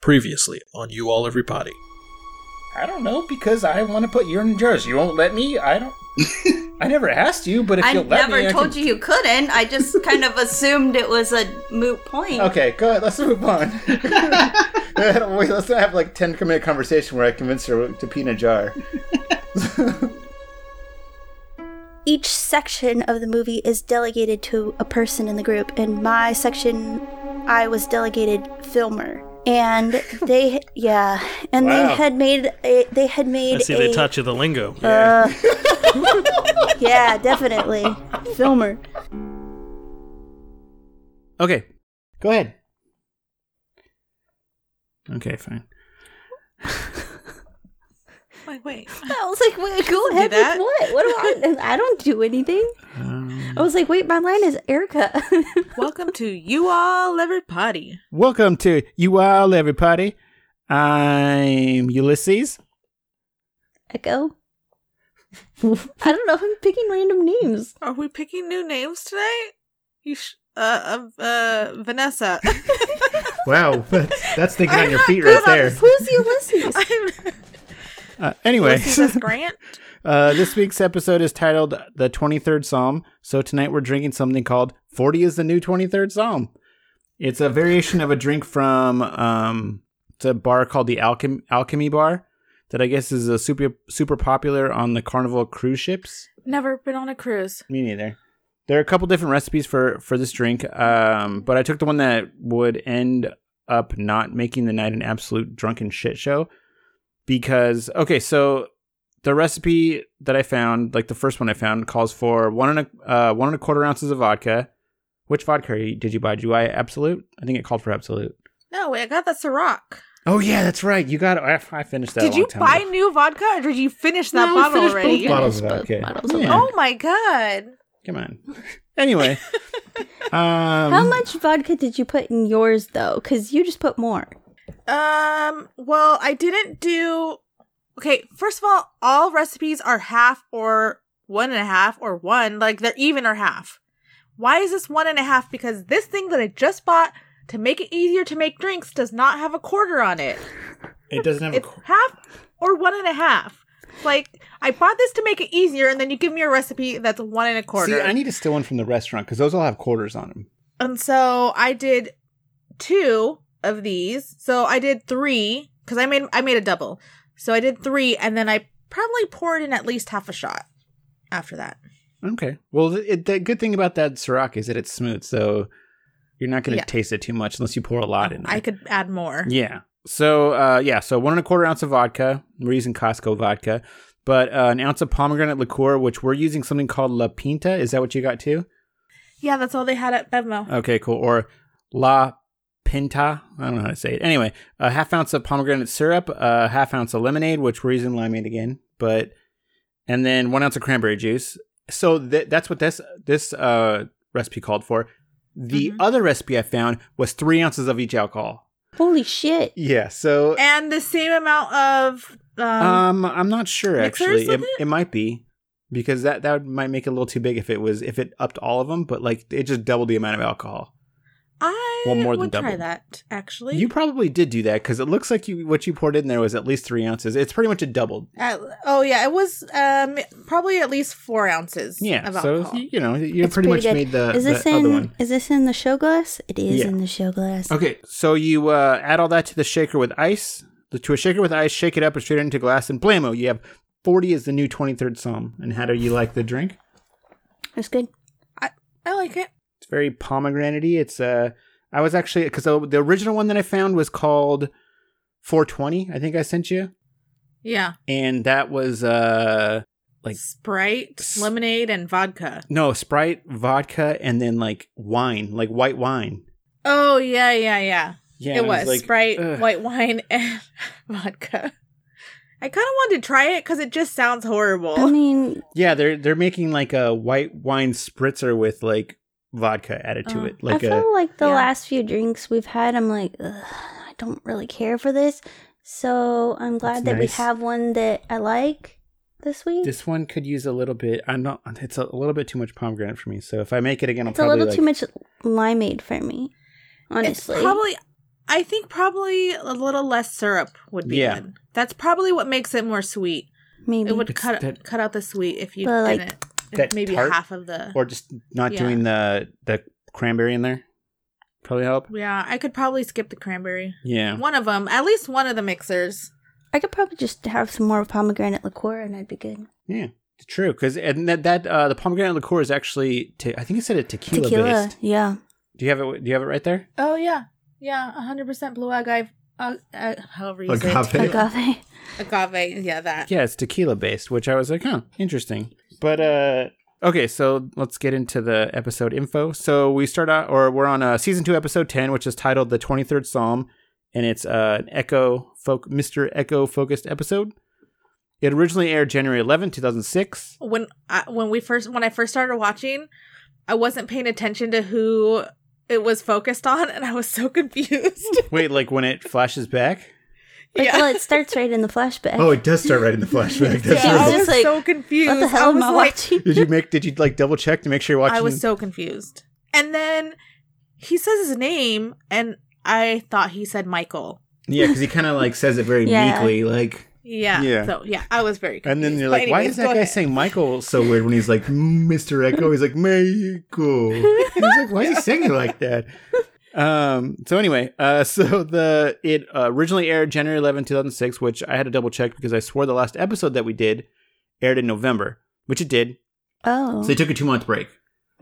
Previously on You All Everybody. I don't know because I want to put urine in jars. You won't let me. I don't. I never asked you, but if I you'll let never me, I never told can- you you couldn't. I just kind of assumed it was a moot point. Okay, good. Let's move on. Wait, let's not have like 10 minute conversation where I convince her to pee in a jar. each section of the movie is delegated to a person in the group. In my section, I was delegated filmer, and they yeah, and Wow. they had made a, they had made I see a, they taught you the lingo. uh, yeah, definitely filmer. Okay. Go ahead. Okay, fine. Like, wait. I was like, wait, go do ahead with what? What do I? I don't do anything. Um, I was like, wait, my line is Erica. Welcome to You All Everybody. welcome to you all, everybody. I'm Ulysses. Echo. I don't know. If I'm picking random names. Are we picking new names today? You sh- uh, uh, uh, Vanessa. Wow, that's thinking I'm on your feet right there. Who's Ulysses? I'm Uh, anyway, Ulysses Grant. uh, this week's episode is titled "The 23rd Psalm." So tonight we're drinking something called "40 is the new 23rd Psalm." It's a variation of a drink from um, it's a bar called the Alchem- Alchemy Bar that I guess is a super super popular on the Carnival cruise ships. Never been on a cruise. Me neither. There are a couple different recipes for for this drink, um, but I took the one that would end up not making the night an absolute drunken shit show. Because okay, so the recipe that I found, like the first one I found, calls for one and a uh, one and a quarter ounces of vodka. Which vodka did you buy? Did you buy Absolut? I think it called for Absolut. No, wait, I got the Ciroc. Oh yeah, that's right. You got. I, I finished that. a Did you time buy ago. new vodka or did you finish that No, we bottle finished already? both bottles of vodka. bottles Yeah. Oh my god. Come on. Anyway, um, How much vodka did you put in yours though? Because you just put more. Um, well, I didn't do Okay, first of all, all recipes are half or one and a half or one, like they're even or half. Why is this one and a half? Because this thing that I just bought to make it easier to make drinks does not have a quarter on it. It doesn't have a. It's half or one and a half. Like I bought this to make it easier, and then you give me a recipe that's one and a quarter. See, I need to steal one from the restaurant because those all have quarters on them. And so I did two of these. So I did three because I made I made a double. So I did three, and then I probably poured in at least half a shot after that. Okay. Well, it, the good thing about that Ciroc is that it's smooth, so you're not going to Yeah. taste it too much unless you pour a lot in. There. I could add more. Yeah. So, uh, yeah. So one and a quarter ounce of vodka. We're using Costco vodka, but uh, an ounce of pomegranate liqueur, which we're using something called La Pinta. Is that what you got too? Yeah, that's all they had at Bevmo. Okay, cool. Or La Pinta. I don't know how to say it. Anyway, a half ounce of pomegranate syrup, a half ounce of lemonade, which we're using limeade again, but and then one ounce of cranberry juice. So th- that's what this this uh, recipe called for. The Mhm. other recipe I found was three ounces of each alcohol. Holy shit! Yeah. So and the same amount of um, um, I'm not sure actually. It, it it? might be because that that might make it a little too big if it was if it upped all of them, but like it just doubled the amount of alcohol. I well, more than would try that actually. You probably did do that because it looks like you what you poured in there was at least three ounces. It's pretty much a doubled. At- oh yeah, it was um probably at least four ounces. Yeah, of so alcohol. you know you It's pretty much pretty good. made the, is this the other in? one. Is this in the show glass? It is Yeah. in the show glass. Okay, so you uh, add all that to the shaker with ice. To a shaker with ice, shake it up and straight into glass, and blammo, you have forty is the new twenty third psalm. And how do you like the drink? It's good. I I like it. It's very pomegranate-y. It's uh, I was actually because the, the original one that I found was called four twenty. I think I sent you, Yeah. and that was uh, like Sprite, S- lemonade, and vodka. no Sprite, vodka, and then like wine, like white wine. Oh yeah, yeah, yeah. Yeah, it and was like, Sprite, ugh. white wine, and vodka. I kind of wanted to try it because it just sounds horrible. I mean, Yeah, they're they're making like a white wine spritzer with like vodka added to Oh. it. Like I a feel like the yeah. last few drinks we've had, I'm like, I don't really care for this. So I'm glad That's that we have one that I like this week. this one could use a little bit. I'm not. It's a little bit too much pomegranate for me. So if I make it again, I'll it's a little like, too much limeade for me, honestly. It's probably I think probably a little less syrup would be Yeah. good. That's probably what makes it more sweet. Maybe. It would It's cut that- cut out the sweet if you But, didn't. That maybe tart- half of the. Or just not Yeah. doing the the cranberry in there. Probably help. yeah, I could probably skip the cranberry. Yeah. One of them, at least one of the mixers. I could probably just have some more pomegranate liqueur and I'd be good. Yeah. It's true because and that that uh, the pomegranate liqueur is actually te- I think it said it tequila, Tequila, based. yeah. Do you have it? Do you have it right there? Oh yeah, yeah, hundred percent blue agave. Uh, uh, however you say it. Agave. Agave. Yeah, that. Yeah, it's tequila based, which I was like, huh, interesting. But uh okay, so let's get into the episode info. So we start out or we're on uh season 2 episode 10, which is titled The 23rd Psalm, and it's uh an Echo folk Mr. Echo focused episode. It originally aired January 11, 2006. When I, when we first when I first started watching, I wasn't paying attention to who it was focused on, and I was so confused. Wait, like when it flashes back? Like, yeah. Well, it starts right in the flashback. Oh, it does start right in the flashback. That's yeah, I I was just like, so confused. what the hell I was am I like, watching? Did you make did you like double check to make sure you're watching I was so confused. And then he says his name, and I thought he said Michael. Yeah, because he kind of like says it very Yeah. meekly, like. Yeah. Yeah. So yeah, I was very. Confused. And then you're But like, why is that guy ahead. saying Michael So weird when he's like mm, Mr. Echo. He's like Michael. He's like, why is he singing like that? Um. So anyway, uh, so the it uh, originally aired January 11, 2006, which I had to double check because I swore the last episode that we did aired in November, which it did. Oh, So they took a two month break.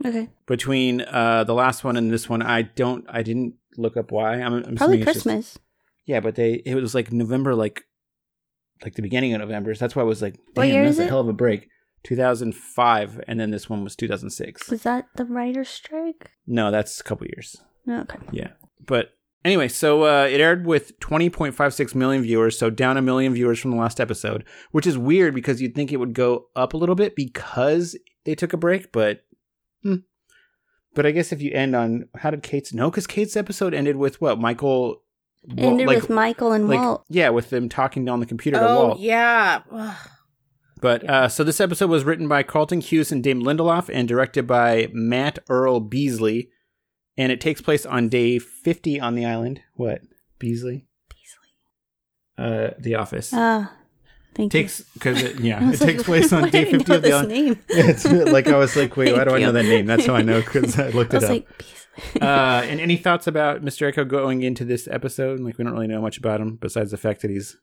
okay. Between uh the last one and this one, I don't, I didn't look up why. I'm, I'm Probably it's just- Christmas. yeah, but they it was like November, like like the beginning of November. So that's why I was like, damn, that's is a hell of a break. 2005, and then this one was 2006. Was that the writer's strike? No, that's a couple years. Okay. Yeah. But anyway, so uh, it aired with 20.56 million viewers, so down a million viewers from the last episode, which is weird because you'd think it would go up a little bit because they took a break, but. Hmm. But I guess if you end on how did Kate's no, because Kate's episode ended with what Michael Wa- Ended like- with Michael and like Walt. yeah, with them talking on the computer to Oh Walt. yeah. Ugh. But uh, so this episode was written by Carlton Cuse and Damon Lindelof and directed by Matt Earl Beesley, and it takes place on day fifty on the island. What Beesley? Beesley. Uh, The Office Ah, thank takes because it, yeah, it was like, takes place on day fifty know of the island. name? it's like I was like, wait, why do I know that name? That's how I know because I looked I it up. like, uh, and any thoughts about Mr. Echo going into this episode? Like we don't really know much about him besides the fact that he's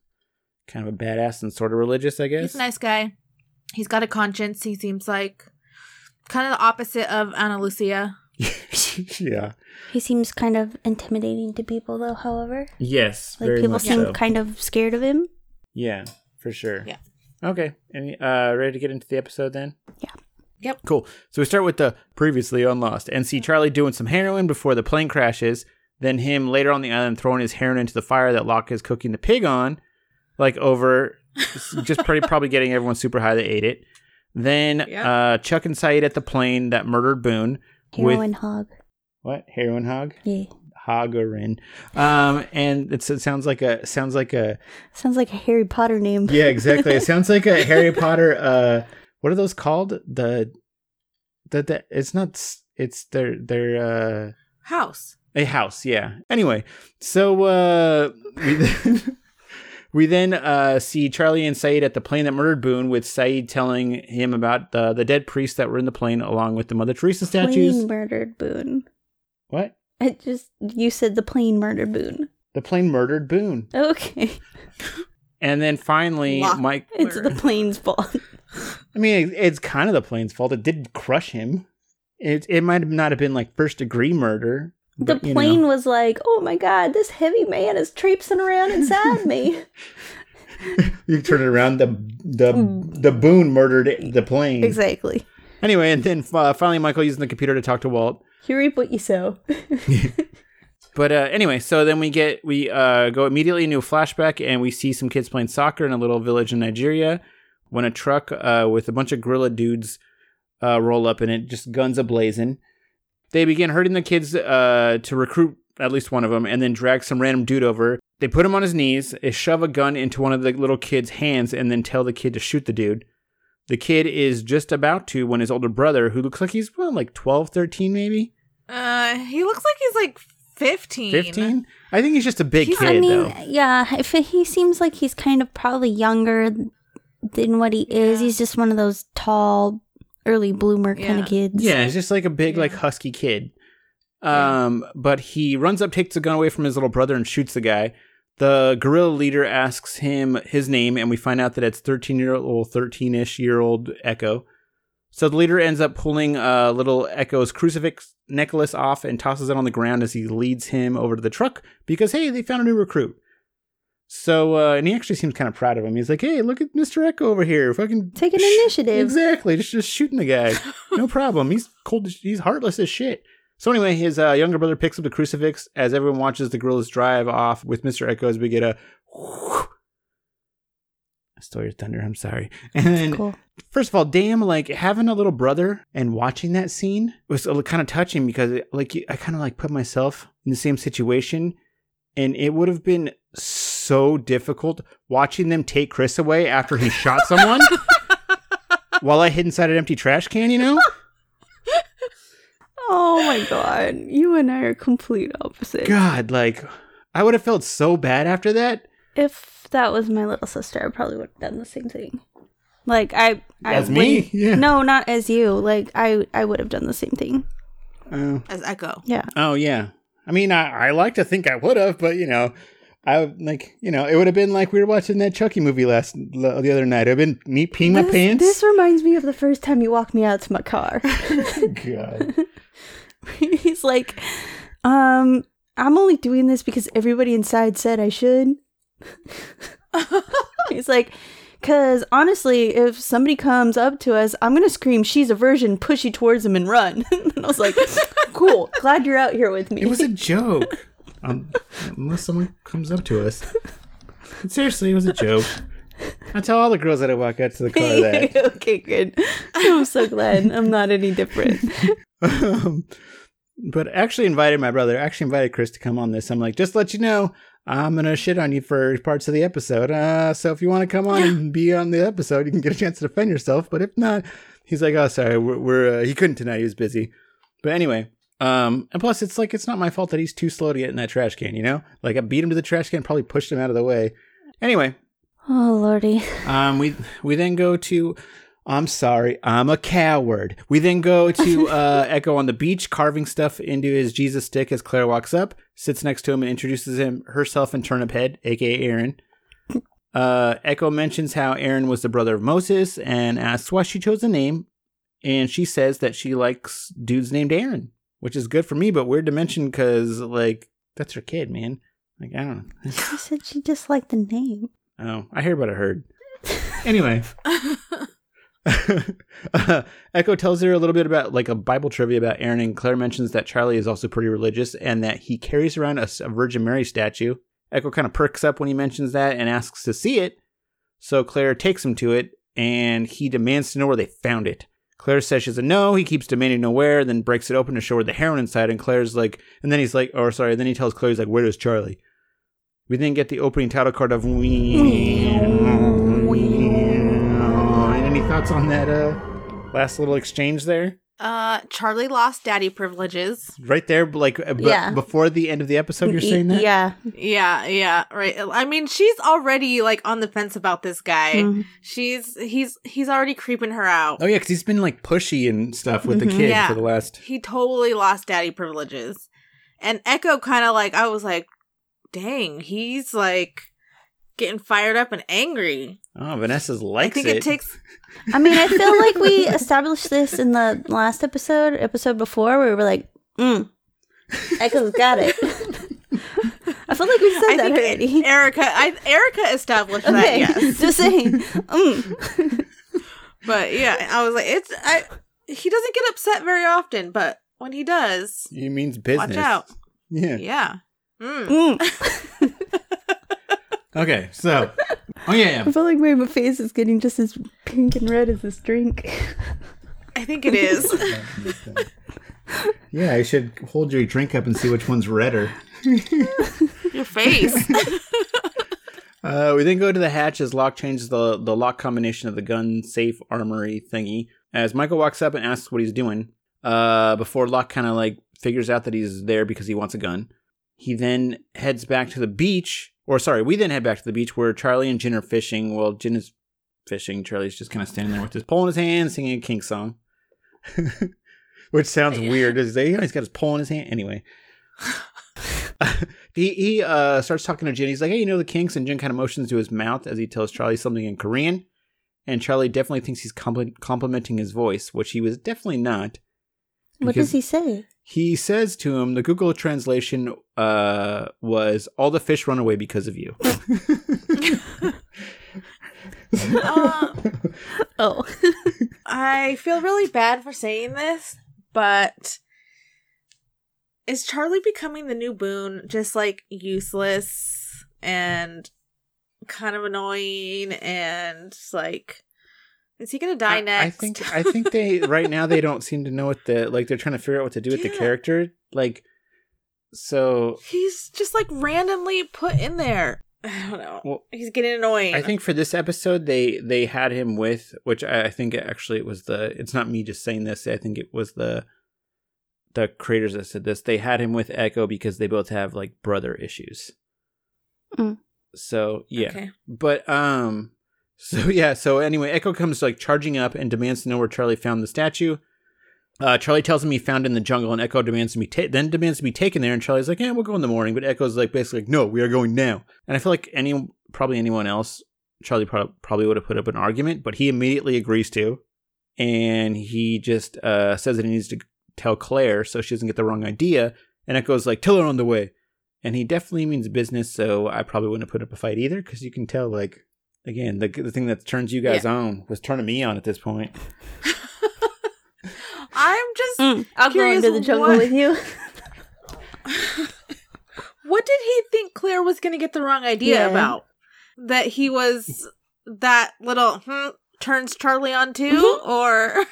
kind of a badass and sort of religious, I guess. He's a nice guy. He's got a conscience. He seems like kind of the opposite of Ana Lucia. yeah. he seems kind of intimidating to people, though. However, Yes. like very people much seem so. kind of scared of him. Yeah, for sure. Yeah. Okay. Any uh ready to get into the episode then? Yeah. Yep. Cool. So we start with the previously on Lost and see Charlie doing some heroin before the plane crashes, then him later on the island throwing his heroin into the fire that Locke is cooking the pig on, like over just pretty probably getting everyone super high that ate it. Then Yep. uh Chuck and Sayid at the plane that murdered Boone. Heroin With hog. what? Heroin hog? Yeah, Hoggerin. Um and it's, it sounds like a sounds like a sounds like a Harry Potter name. Yeah, exactly. It sounds like a Harry Potter. Uh, what are those called? The the, the it's not. It's their their uh House. a house. Yeah. Anyway, so uh, we then, uh see Charlie and Sayid at the plane that murdered Boone, with Sayid telling him about the the dead priests that were in the plane, along with the Mother Teresa statues. Plane murdered Boone. What? I just you said the plane murdered Boone. The plane murdered Boone, Okay, and then finally, Lock. Mike. it's the plane's fault. I mean, it, it's kind of the plane's fault. It did crush him. It it might not have been like first degree murder. The but, you know. plane was like, "Oh my god, this heavy man is traipsing around inside me." You turn it around. The the the Boone murdered the plane. exactly. Anyway, and then uh, finally, Michael using the computer to talk to Walt. You reap what you sow. But uh, anyway, so then we get we uh, go immediately into a flashback, and we see some kids playing soccer in a little village in Nigeria. When a truck uh, with a bunch of guerrilla dudes uh, roll up in it, just guns ablazing. They begin hurting the kids uh, to recruit at least one of them, and then drag some random dude over. They put him on his knees, they shove a gun into one of the little kid's hands, and then tell the kid to shoot the dude. The kid is just about to when his older brother, who looks like he's well, like 12, 13 maybe, Uh, he looks like he's like fifteen. 15 I think he's just a big He's- kid I mean, though. yeah, if he seems like he's kind of probably younger than what he is. He's just one of those tall, early bloomer kind of kids. Yeah, he's just like a big, like husky kid. Um, but he runs up, takes the gun away from his little brother, and shoots the guy. The guerrilla leader asks him his name, and we find out that it's thirteen year old, thirteen ish year old Echo. So the leader ends up pulling uh, little Echo's crucifix necklace off and tosses it on the ground as he leads him over to the truck because hey, they found a new recruit. So uh, and he actually seems kind of proud of him. He's like, "Hey, look at Mister Echo over here, fucking Taking sh- initiative. Exactly, just just shooting the guy, no problem. He's cold. He's heartless as shit." So anyway, his uh, younger brother picks up the crucifix as everyone watches the guerrillas drive off with Mister Echo as we get a. I stole your thunder. I'm sorry. And then Cool. First of all, damn, like having a little brother and watching that scene was kind of touching because, like, I kind of like put myself in the same situation, and it would have been so difficult watching them take Chris away after he shot someone while I hid inside an empty trash can. You know? Oh my god, you and I are complete opposites. God, like, I would have felt so bad after that. If that was my little sister, I probably would have done the same thing. Like I, I As me? wouldn't- Yeah. No, not as you. Like I, I would have done the same thing. Oh, As Echo. Yeah. oh yeah. I mean, I, I like to think I would have, but you know. I like, you know, it would have been like we were watching that Chucky movie last the other night. Have been me peeing my This, pants. this reminds me of the first time you walked me out to my car. God. He's like, um, I'm only doing this because everybody inside said I should. He's like, because honestly, if somebody comes up to us, I'm gonna scream, "She's a virgin!" Push you towards him and run. and I was like, "Cool, glad you're out here with me." It was a joke. Um, unless someone comes up to us. Seriously, it was a joke. I tell all the girls that I walk out to the car that. okay, good. I'm so glad I'm not any different. Um, but actually invited my brother, actually invited Chris to come on this. I'm like, just to let you know, I'm going to shit on you for parts of the episode. Uh, so if you want to come on and be on the episode, you can get a chance to defend yourself. But if not, he's like, oh, sorry, we're, we're uh, he couldn't tonight. He was busy. But anyway, um, and plus, it's like it's not my fault that he's too slow to get in that trash can. You know, like I beat him to the trash can, probably pushed him out of the way. Anyway, Oh lordy. um, we we then go to. I'm sorry, I'm a coward. We then go to uh, Echo on the beach, carving stuff into his Jesus stick as Claire walks up, sits next to him, and introduces him herself and Turnip Head, aka Aaron. Uh, Echo mentions how Aaron was the brother of Moses and asks why she chose the name, and she says that she likes dudes named Aaron, which is good for me, but weird to mention because like that's her kid, man. Like I don't know. She said she disliked the name. Oh, I hear what I heard. Anyway, uh, Echo tells her a little bit about like a Bible trivia about Aaron, and Claire mentions that Charlie is also pretty religious and that he carries around a Virgin Mary statue. Echo kind of perks up when he mentions that and asks to see it. So Claire takes him to it, and he demands to know where they found it. Claire says she's a no. He keeps demanding to know where, then breaks it open to show her the heroin inside. And Claire's like, and then he's like, or sorry, then he tells Claire, he's like, where is Charlie? We then get the opening title card of Any thoughts on that uh, last little exchange there? Uh, Charlie lost daddy privileges. Right there, like uh, b- Yeah. before the end of the episode, you're saying that? Yeah. Yeah, yeah, right. I mean, she's already like on the fence about this guy. Mhm. She's he's he's already creeping her out. Oh yeah, because he's been like pushy and stuff with the Mhm. kid Yeah. for the last. He totally lost daddy privileges. And Echo kind of like I was like, dang, he's like getting fired up and angry. Oh, Vanessa's likes I think it. it takes I mean, I feel like we established this in the last episode, episode before, where we were like, mm, Echo's got it. I feel like we said I that think already. Erica I Erica established that, Okay, yes. just saying. Mm. But yeah, I was like, it's I he doesn't get upset very often, but when he does, He means business. watch out. Yeah. Yeah. Mm. Mm. Okay, so. Oh yeah, yeah. I feel like my face is getting just as pink and red as this drink. I think it is. Yeah, I should hold your drink up and see which one's redder. Your face. Uh, we then go to the hatch as Locke changes the, the lock combination of the gun safe armory thingy. As Michael walks up and asks what he's doing, uh, before Locke kind of like figures out that he's there because he wants a gun. He then heads back to the beach, or sorry, we then head back to the beach where Charlie and Jin are fishing. Well, Jin is fishing. Charlie's just kind of standing there with his pole in his hand, singing a kink song, which sounds weird. Is they, he's got his pole in his hand anyway. he he uh, starts talking to Jin. He's like, "Hey, you know the kinks," and Jin kind of motions to his mouth as he tells Charlie something in Korean. And Charlie definitely thinks he's compli- complimenting his voice, which he was definitely not. What does he say? He says to him, the Google translation uh, was, "All the fish run away because of you." Uh, Oh. I feel really bad for saying this, but is Charlie becoming the new Boone just like useless and kind of annoying and like is he gonna die I- next? I think I think they right now they don't seem to know what the like they're trying to figure out what to do with the character. Like so he's just like randomly put in there. I don't know. Well, he's getting annoying. I think for this episode they they had him with which I, I think actually it was the it's not me just saying this. I think it was the the creators that said this. They had him with Echo because they both have like brother issues. Mm. So yeah. Okay. But um so yeah, so anyway, Echo comes like charging up and demands to know where Charlie found the statue. Uh, Charlie tells him he found it in the jungle, and Echo demands to be ta- then demands to be taken there. And Charlie's like, "Yeah, we'll go in the morning." But Echo's like, basically, like, "No, we are going now." And I feel like any probably anyone else, Charlie pro- probably would have put up an argument, but he immediately agrees to, and he just uh, says that he needs to tell Claire so she doesn't get the wrong idea. And Echo's like, "Tell her on the way." And he definitely means business, so I probably wouldn't have put up a fight either, because you can tell, like, again, the the thing that turns you guys on was turning me on at this point. I'm just Mm, I'll go Curious into the jungle what- with you. What did he think Claire was going to get the wrong idea Yeah. about? That he was that little hmm, turns Charlie on too, Mm-hmm. or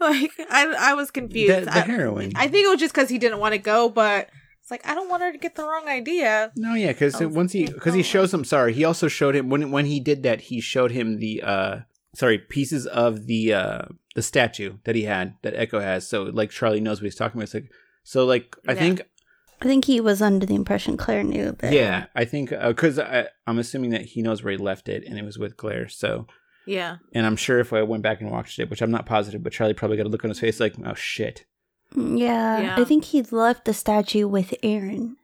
like I I was confused. The, the I, heroin. I think it was just because he didn't want to go, but it's like I don't want her to get the wrong idea. No, yeah, because Oh, once he because he shows him. Sorry, he also showed him when when he did that. He showed him the uh sorry pieces of the uh the statue that he had that Echo has. So like Charlie knows what he's talking about. It's like so like I Yeah. think I think he was under the impression Claire knew that. yeah I think because I I'm assuming that he knows where he left it and it was with Claire. So Yeah, and I'm sure if I went back and watched it, which I'm not positive, but Charlie probably got a look on his face like oh shit. Mm, Yeah, Yeah. I think he left the statue with Aaron.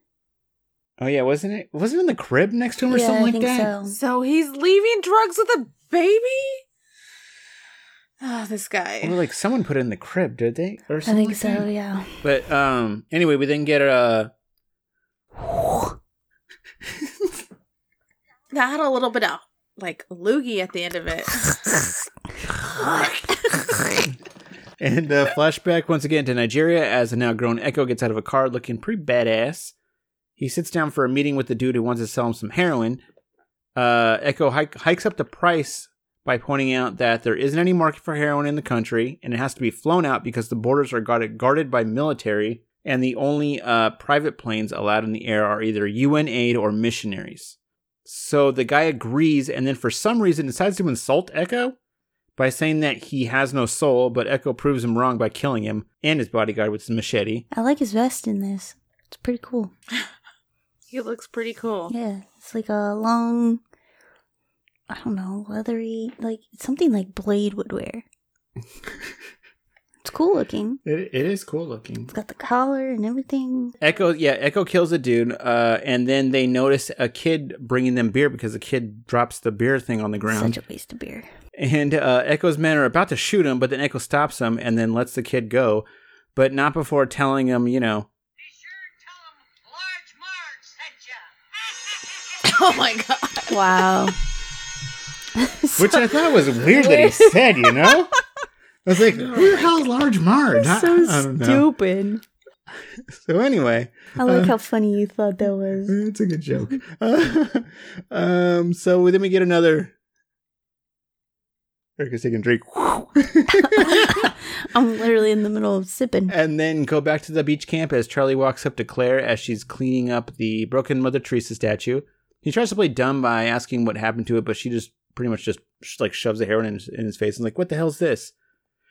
Oh yeah, wasn't it? Wasn't it in the crib next to him or yeah, something I like think that? so. so he's leaving drugs with a baby. Oh, this Or guy. like someone put it in the crib, did they? Or something I think like so. that? Yeah. But um, anyway, we then get uh, a. That had a little bit of like loogie at the end of it. and uh, flashback once again to Nigeria as a now grown Echo gets out of a car looking pretty badass. He sits down for a meeting with the dude who wants to sell him some heroin. Uh, Echo hike, hikes up the price by pointing out that there isn't any market for heroin in the country and it has to be flown out because the borders are guarded, guarded by military and the only uh, private planes allowed in the air are either UN aid or missionaries. So the guy agrees and then for some reason decides to insult Echo by saying that he has no soul, but Echo proves him wrong by killing him and his bodyguard with his machete. I like his vest in this. It's pretty cool. he looks pretty cool. Yeah, it's like a long, I don't know, leathery, like something like Blade would wear. it's cool looking. It, it is cool looking. It's got the collar and everything. Echo, yeah, Echo kills a dude, uh, and then they notice a kid bringing them beer because the kid drops the beer thing on the ground. Such a waste of beer. And uh, Echo's men are about to shoot him, but then Echo stops him and then lets the kid go, but not before telling him, you know, Oh my god. Wow. which I thought was weird that he said, you know? I was like, who the hell's Large Marge? I, so I don't know. stupid. So anyway, I like Uh, how funny you thought that was. It's a good joke. um, so then we get another. Erica's taking a drink. I'm literally in the middle of sipping. and then go back to the beach camp as Charlie walks up to Claire as she's cleaning up the broken Mother Teresa statue. He tries to play dumb by asking what happened to it, but she just pretty much just like shoves the heroin in his, in his face and like, what the hell's this?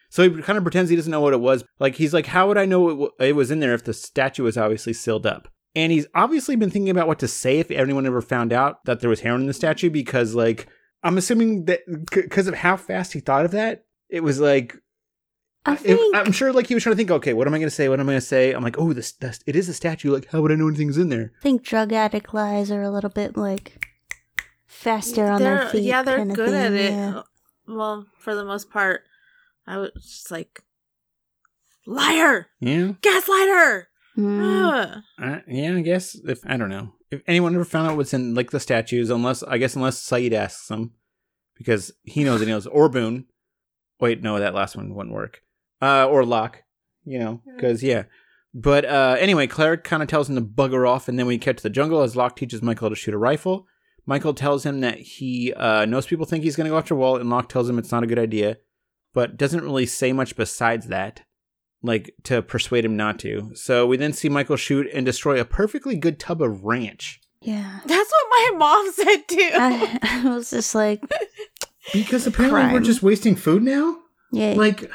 So he kind of pretends he doesn't know what it was. Like he's like, how would I know it, w- it was in there if the statue was obviously sealed up? and he's obviously been thinking about what to say if anyone ever found out that there was heroin in the statue because like I'm assuming that because of how fast he thought of that, it was like I think... I'm sure like he was trying to think, okay, what am I going to say? What am I going to say? I'm like, oh, this, this it is a statue. Like, how would I know anything's in there? I think drug addict lies are a little bit like faster on their feet. Yeah, they're kinda good at it. yeah. Well, for the most part, I was just like, liar, Yeah, gaslighter. Mm. Uh, yeah. I guess if I don't know if anyone ever found out what's in like the statues, unless I guess unless Sayid asks them because he knows he knows or Boone. Wait, no, that last one wouldn't work. Uh, or Locke, you know, because yeah. But uh, anyway, Claire kind of tells him to bugger off, and then we catch the jungle as Locke teaches Michael to shoot a rifle. Michael tells him that he uh, knows people think he's going to go after Walt, and Locke tells him it's not a good idea, but doesn't really say much besides that, like to persuade him not to. So we then see Michael shoot and destroy a perfectly good tub of ranch. Yeah. That's what my mom said too. I, I was just like, Because apparently we're just wasting food now? yeah. Like,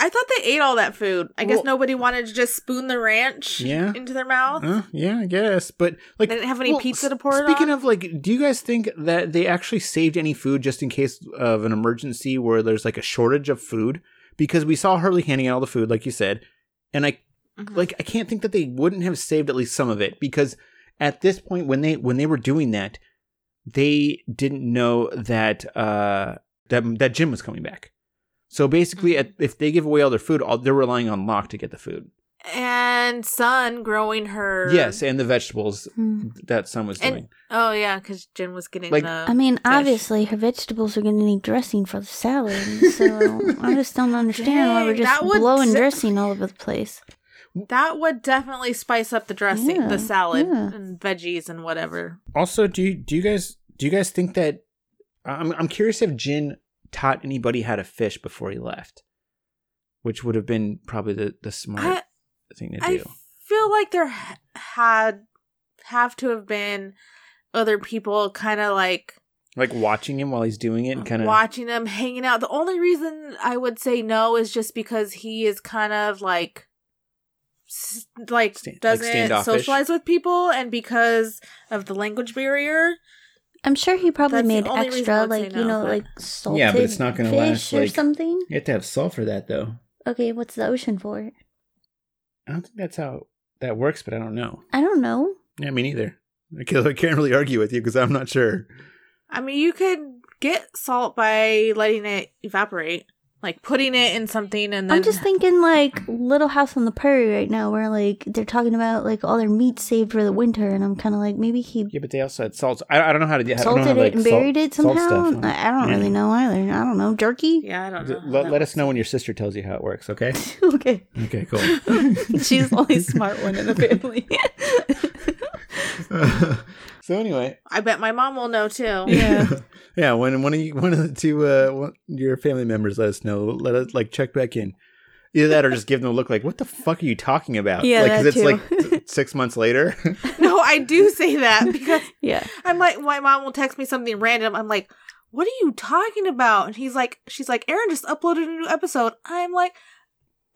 I thought they ate all that food. I guess nobody wanted to just spoon the ranch Yeah. into their mouth. uh, yeah, I guess. But, like, They didn't have any pizza to pour it Speaking on? of, like, do you guys think that they actually saved any food just in case of an emergency where there's, like, a shortage of food? Because we saw Hurley handing out all the food, like you said, and I Mhm. like I can't think that they wouldn't have saved at least some of it because at this point when they when they were doing that, they didn't know that uh that that Jin was coming back. So basically, at, if they give away all their food, all, they're relying on Locke to get the food. And Sun growing her. Yes, and the vegetables Hmm. that Sun was And- doing. Oh yeah, because Jin was getting Like- the. I mean, fish. obviously, her vegetables are going to need dressing for the salad, so I just don't understand why we're just blowing t- dressing all over the place. that would definitely spice up the dressing, Yeah, the salad yeah. and veggies and whatever. Also, do you, do you guys do you guys think that I'm I'm curious if Jin taught anybody how to fish before he left, which would have been probably the the smart I, thing to I do. feel like there had have to have been other people kind of like like watching him while he's doing it and kind of watching him hanging out. The only reason I would say no is just because he is kind of like like Sta- like doesn't standoffish. socialize with people and because of the language barrier. I'm sure he probably That's made only reason I extra, like no, you know, but- like salted Yeah, but it's not gonna fish last, or like- something. You have to have salt for that, though. Okay, what's the ocean for? I don't think that's how that works, but I don't know. I don't know. Yeah, me neither. I can't, I can't really argue with you because I'm not sure. I mean, you could get salt by letting it evaporate, like putting it in something and then I'm just thinking like Little House on the Prairie right now, where like they're talking about like all their meat saved for the winter, and I'm kind of like maybe he Yeah, but they also had salt. I, I don't know how to do. I don't know salted how, it like, and salt- buried it somehow. stuff. I, I don't Yeah. really know either. I don't know jerky. yeah, I don't know. Let, let us know when your sister tells you how it works, okay? okay, Okay, cool. she's the only smart one in the family. so anyway, I bet my mom will know too. yeah. yeah. When one of you, one of the two, uh, one, your family members, let us know. Let us like check back in. Either that, or just give them a look. Like, what the fuck are you talking about? Yeah, like, that it's like s- six months later. No, I do say that because yeah. I'm like, my mom will text me something random. I'm like, what are you talking about? And he's like, she's like, Aaron just uploaded a new episode. I'm like,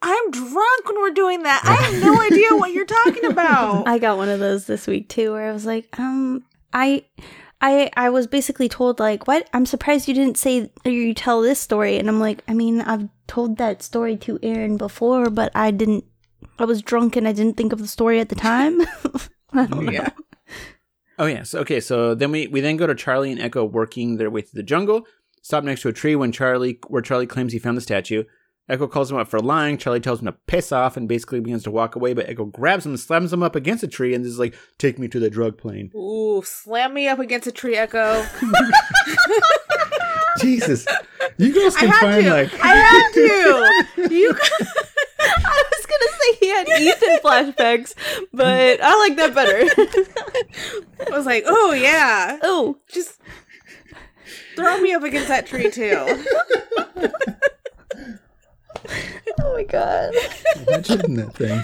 I'm drunk when we're doing that. I have no idea what you're talking about. I got one of those this week too, where I was like, um, I, I, I was basically told like, what? I'm surprised you didn't say or you tell this story, and I'm like, I mean, I've told that story to Aaron before, but I didn't. I was drunk and I didn't think of the story at the time. I don't know. Yeah. Oh yes. Okay. So then we we then go to Charlie and Echo working their way through the jungle. Stop next to a tree when Charlie where Charlie claims he found the statue. Echo calls him up for lying. Charlie tells him to piss off and basically begins to walk away. But Echo grabs him and slams him up against a tree and is like, "Take me to the drug plane." Ooh, slam me up against a tree, Echo. Jesus, you guys can find to. like I had to. You. I was gonna say he had Ethan flashbacks, but I like that better. I was like, oh yeah, oh, just throw me up against that tree too. oh my god, imagine that thing.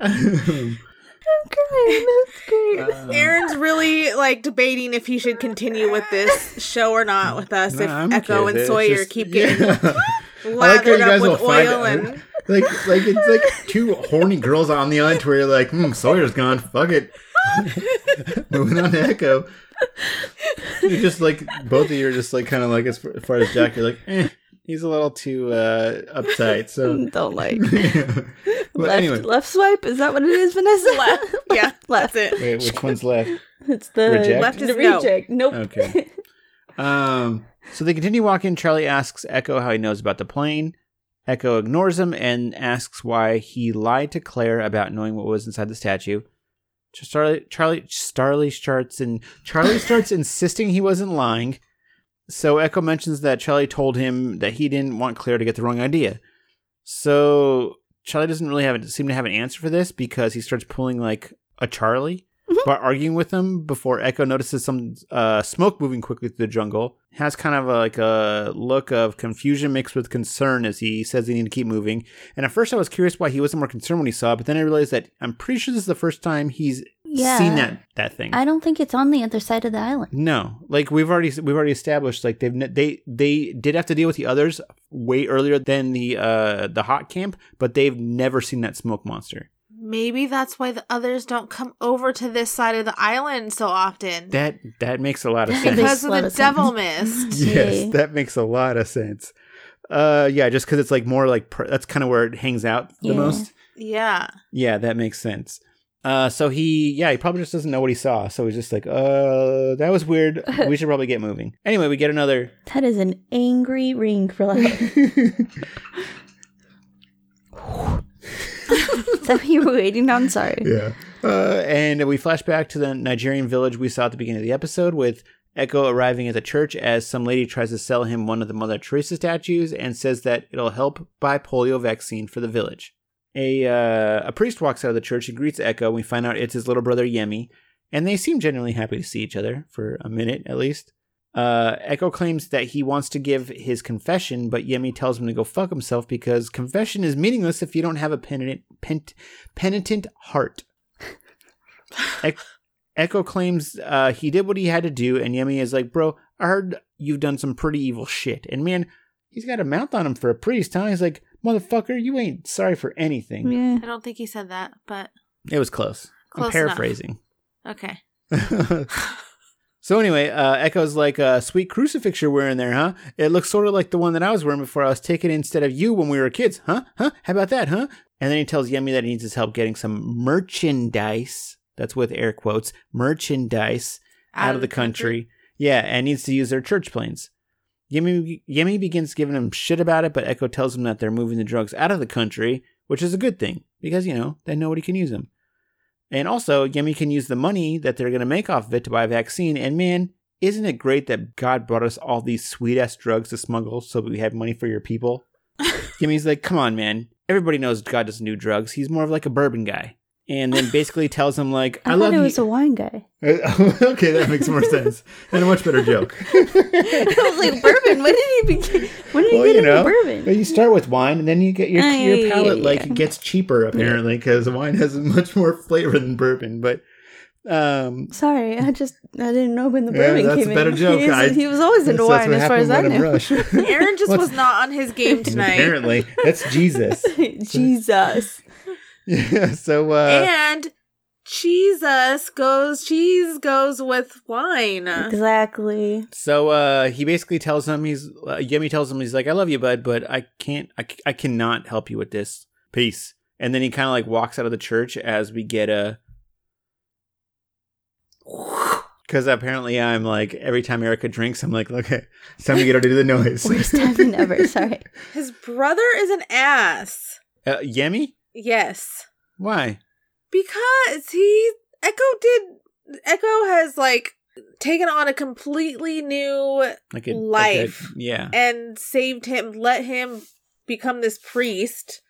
I'm crying. That's great. Aaron's really like debating if he should continue with this show or not with us. Nah, I'm if Echo okay and Sawyer just- keep getting Yeah. I like lathered up with oil it. and like like it's like two horny girls on the island where you're like, hmm, Sawyer's gone. Fuck it. Moving on to Echo. You're just like both of you are just like kind of like as far, as far as Jack, you're like, eh, he's a little too uh uptight. So Don't like. but left, anyway, left swipe. Is that what it is, Vanessa? Left. Yeah, left. that's it. wait, which one's left? It's the Reject? Left is the no. reject. Nope. Okay. Um, So they continue walking. Charlie asks Echo how he knows about the plane. Echo ignores him and asks why he lied to Claire about knowing what was inside the statue. Charlie, Charlie, Starly starts and Charlie starts insisting he wasn't lying. So Echo mentions that Charlie told him that he didn't want Claire to get the wrong idea. So Charlie doesn't really have seem to have an answer for this because he starts pulling like a Charlie by arguing with him before Echo notices some uh, smoke moving quickly through the jungle. Has kind of a, like a look of confusion mixed with concern as he says they need to keep moving. And at first, I was curious why he wasn't more concerned when he saw it, but then I realized that I'm pretty sure this is the first time he's Yeah. seen that that thing. I don't think it's on the other side of the island. No, like we've already we've already established, like they've they they did have to deal with the others way earlier than the uh the hot camp, but they've never seen that smoke monster. Maybe that's why the others don't come over to this side of the island so often. That that makes a lot of sense. because of the of sense. devil mist. yes, that makes a lot of sense. Uh, yeah, just because it's like more like pr- that's kind of where it hangs out the Yeah. most. Yeah. Yeah, that makes sense. Uh, so he, yeah, he probably just doesn't know what he saw. So he's just like, uh, that was weird. We should probably get moving. Anyway, we get another. That is an angry ring for like. That you were waiting on? Sorry. Yeah. Uh, and we flash back to the Nigerian village we saw at the beginning of the episode with Echo arriving at the church as some lady tries to sell him one of the Mother Teresa statues and says that it'll help buy polio vaccine for the village. A uh, a priest walks out of the church and greets Echo. We find out it's his little brother Yemi, and they seem genuinely happy to see each other for a minute at least. Uh, Echo claims that he wants to give his confession, but Yemi tells him to go fuck himself because confession is meaningless if you don't have a penitent, pent, penitent heart. Ec- Echo claims uh, he did what he had to do, and Yemi is like, "Bro, I heard you've done some pretty evil shit." And man, he's got a mouth on him for a priest, huh? He's like, "Motherfucker, you ain't sorry for anything." Yeah. I don't think he said that, but It was close. Close I'm enough. paraphrasing. okay. so anyway, uh, Echo's like a sweet crucifix you're wearing there, huh? It looks sort of like the one that I was wearing before I was taken instead of you when we were kids, huh? Huh? How about that, huh? And then he tells Yemi that he needs his help getting some merchandise. That's with air quotes, merchandise out, of the country. Yeah, and needs to use their church planes. Yemi, Yemi begins giving him shit about it, but Echo tells him that they're moving the drugs out of the country, which is a good thing because, you know, then nobody can use them. And also, Yemi can use the money that they're going to make off of it to buy a vaccine. And man, isn't it great that God brought us all these sweet ass drugs to smuggle so we have money for your people? Yemi's like, come on, man. Everybody knows God doesn't do drugs. He's more of like a bourbon guy. And then basically tells him like, I, I, love thought it you. was a wine guy. okay, that makes more sense and a much better joke. I was like, bourbon. When did he begin? When did he well, get you into know, bourbon? you start with wine, and then you get your yeah, your yeah, palate yeah, like yeah. it gets cheaper apparently because wine has much more flavor than bourbon. But um, Sorry, I just I didn't know when the Yeah, bourbon that's came a better in. joke. He, I- was, he was always into wine, as far as I knew. Aaron just was not on his game tonight. apparently that's Jesus. Jesus. yeah. So uh, and Jesus goes cheese goes with wine. Exactly. So uh, he basically tells him he's uh, Yemi tells him he's like I love you bud but I can't I, I cannot help you with this peace and then he kind of like walks out of the church as we get a because apparently I'm like every time Erica drinks I'm like okay it's time to get her to do the noise Worst timing ever. Sorry. His brother is an ass. uh, Yemi Yes. why Because he Echo did Echo has like taken on a completely new like a, Life. like a- yeah and saved him, let him become this priest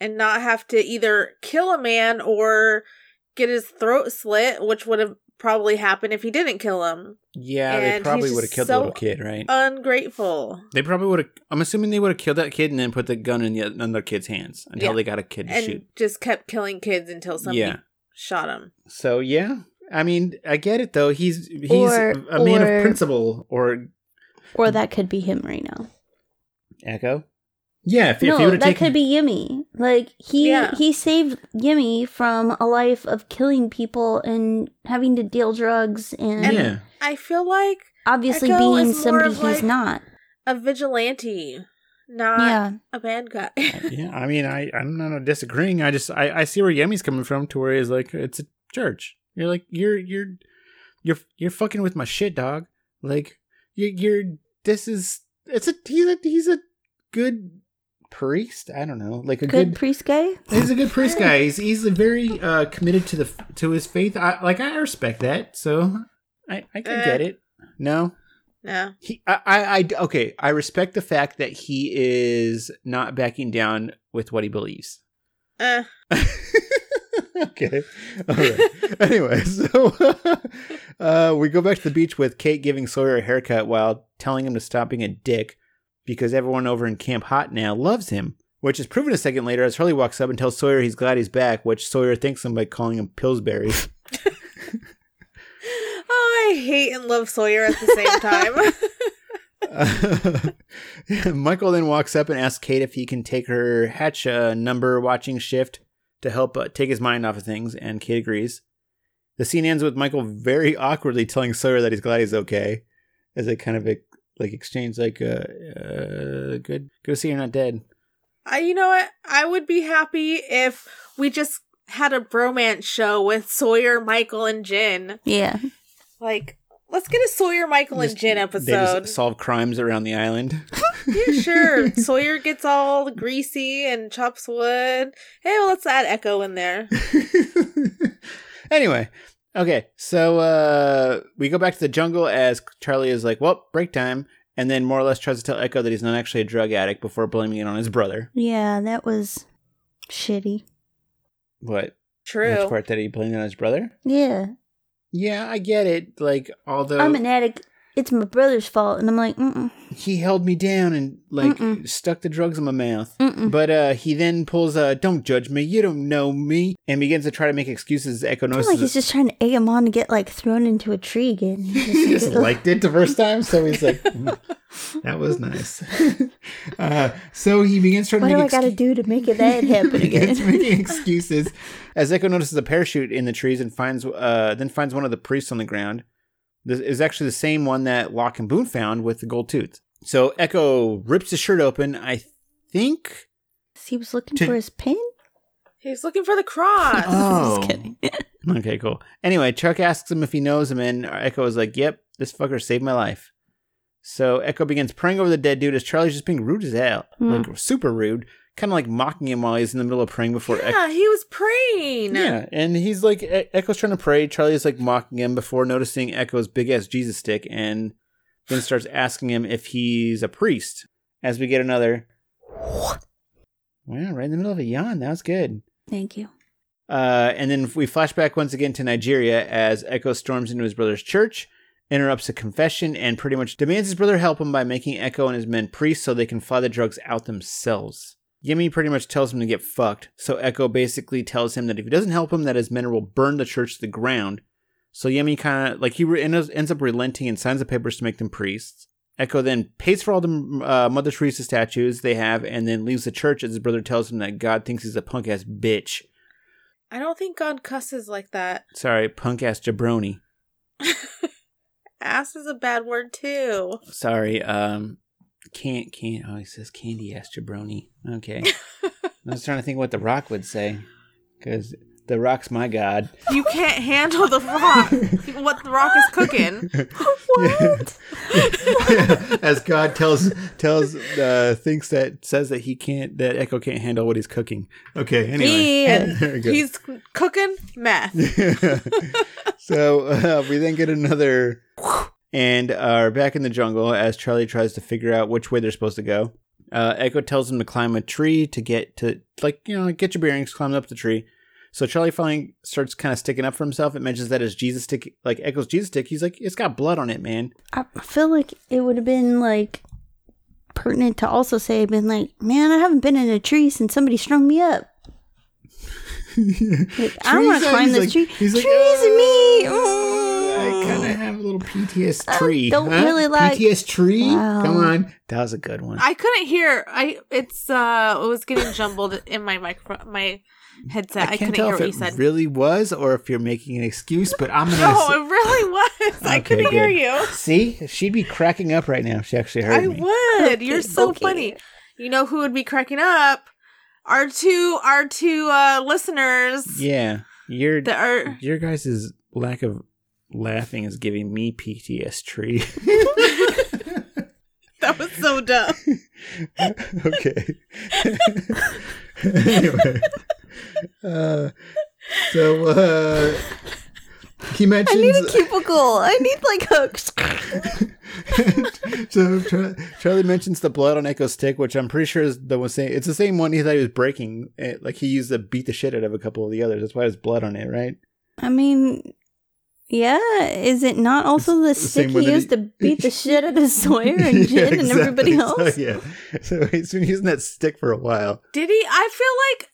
and not have to either kill a man or get his throat slit, which would have probably happen if he didn't kill him. yeah they probably would have killed so the little kid right Ungrateful. they probably would have I'm assuming they would have killed that kid and then put the gun in the another kid's hands until Yeah. they got a kid to And shoot just kept killing kids until somebody Yeah. shot him. So yeah, I mean, I get it though. He's he's Or- a man or- of principle. Or Or that could be him right now. Echo. Yeah, if, if no, you would have that taken. could be Yimmy. Like he Yeah. he saved Yimmy from a life of killing people and having to deal drugs and yeah. I feel like obviously Echo being is more somebody of, he's like- not. a vigilante, not yeah. a bad guy. yeah, I mean, I I'm not disagreeing. I just I, I see where Yemi's coming from to where he's like it's a church. You're like you're you're you're you're fucking with my shit, dog. Like you you're this is it's a he's a he's a good priest. I don't know, like a Good, good. priest guy. He's a good priest guy. He's he's very uh, committed to the to his faith. I like I respect that. So I I can Eh. get it. No, no. he I, I I okay. I respect the fact that he is not backing down with what he believes. Uh, okay. All right. anyway, so uh, we go back to the beach with Kate giving Sawyer a haircut while telling him to stop being a dick because everyone over in Camp Hot now loves him, which is proven a second later as Hurley walks up and tells Sawyer he's glad he's back, which Sawyer thanks him by calling him Pillsbury. oh, I hate and love Sawyer at the same time. Michael then walks up and asks Kate if he can take her hatch uh, number watching shift to help uh, take his mind off of things, and Kate agrees. The scene ends with Michael very awkwardly telling Sawyer that he's glad he's okay, as they kind of like exchange like, uh, uh, "Good, good to see you're not dead." I, you know what? I would be happy if we just had a bromance show with Sawyer, Michael, and Jin. Yeah. Like, let's get a Sawyer, Michael, and Just- Jin They episode. just solve crimes around the island. yeah, sure. Sawyer gets all greasy and chops wood. Hey, well, let's add Eko in there. anyway, okay, so uh, we go back to the jungle as Charlie is like, "Well, break time," and then more or less tries to tell Eko that he's not actually a drug addict before blaming it on his brother. Yeah, that was shitty. What? True. Which part that he blamed on his brother? Yeah. Yeah, I get it. Like, although I'm an addict. It's my brother's fault. And I'm like, mm-mm, he held me down and like Mm-mm. stuck the drugs in my mouth. mm-mm. But uh, he then pulls a "Don't judge me, you don't know me," and begins to try to make excuses. Eko like he's just trying to egg him on to get like thrown into a tree again. He just just liked it the first time, so he's like, "Mm, "That was nice." uh, so he begins trying what to do I got to do to make it that happen again? making excuses. As Eko notices a parachute in the trees and finds, uh, then finds one of the priests on the ground. This is actually the same one that Locke and Boone found with the gold tooth. So Eko rips his shirt open. I think. he was looking To- for his pin. He's looking for the cross. Oh. Just kidding. Okay, cool. Anyway, Chuck asks him if he knows him, and Eko is like, "Yep, this fucker saved my life." So Eko begins praying over the dead dude as Charlie's just being rude as hell, Hmm. like super rude, kind of like mocking him while he's in the middle of praying before Eko. yeah, he was praying. Yeah, and he's like E- Eko's trying to pray. Charlie's like mocking him before noticing Eko's big ass Jesus stick, and then starts asking him if he's a priest. As we get another, well, right in the middle of a yawn. That was good. Thank you. Uh, and then we flash back once again to Nigeria as Eko storms into his brother's church, interrupts a confession, and pretty much demands his brother help him by making Eko and his men priests so they can fly the drugs out themselves. Yemi pretty much tells him to get fucked, so Eko basically tells him that if he doesn't help him, that his men will burn the church to the ground. So Yemi kind of like he re- ends ends up relenting and signs the papers to make them priests. Eko then pays for all the uh, Mother Teresa statues they have, and then leaves the church as his brother tells him that God thinks he's a punk ass bitch. I don't think God cusses like that. Sorry, punk ass jabroni. Ass is a bad word too. Sorry, um, can't can't. Oh, he says candy ass jabroni. Okay, I was trying to think what the Rock would say, because the Rock's my god. You can't handle the rock. what the rock is cooking. What? As God tells tells Uh, thinks that says that he can't that Eko can't handle what he's cooking. Okay, anyway. Yeah. He's cooking meth. so uh, we then get another and are back in the jungle as Charlie tries to figure out which way they're supposed to go. Uh, Eko tells him to climb a tree to get to, like, you know, get your bearings, climb up the tree. So Charlie finally starts kind of sticking up for himself. It mentions that his Jesus stick, like Eko's Jesus stick, he's like, it's got blood on it, man. I feel like it would have been like pertinent to also say, been like, man, I haven't been in a tree since somebody strung me up. Like, I don't want to climb this like- tree. he's like, Trees and me. I kind of have a little PTS tree. don't huh? really like- PTS tree. Wow. Come on. That was a good one. I couldn't hear. I it's uh it was getting jumbled in my microphone my headset. I, I can't couldn't tell hear if what it you said. really was or if you're making an excuse, but I'm gonna no, s- it really was. I couldn't hear you. see. She'd be cracking up right now if she actually heard I me. I would. You're so okay. funny. You know who would be cracking up? Our two our two uh listeners Yeah, your that are your guys' lack of laughing is giving me PTS tree. that was so dumb. okay. anyway. Uh, so uh, he mentions. I need a cubicle. I need like hooks. so Char- Charlie mentions the blood on Eko's stick, which I'm pretty sure is the one saying it's the same one he thought he was breaking. Eh, Like he used to beat the shit out of a couple of the others. That's why there's blood on it, right? I mean, yeah. Is it not also the It's the stick he used he- to beat the shit out of Sawyer and Yeah, Jin and everybody else? So, yeah. So he's been using that stick for a while. Did he? I feel like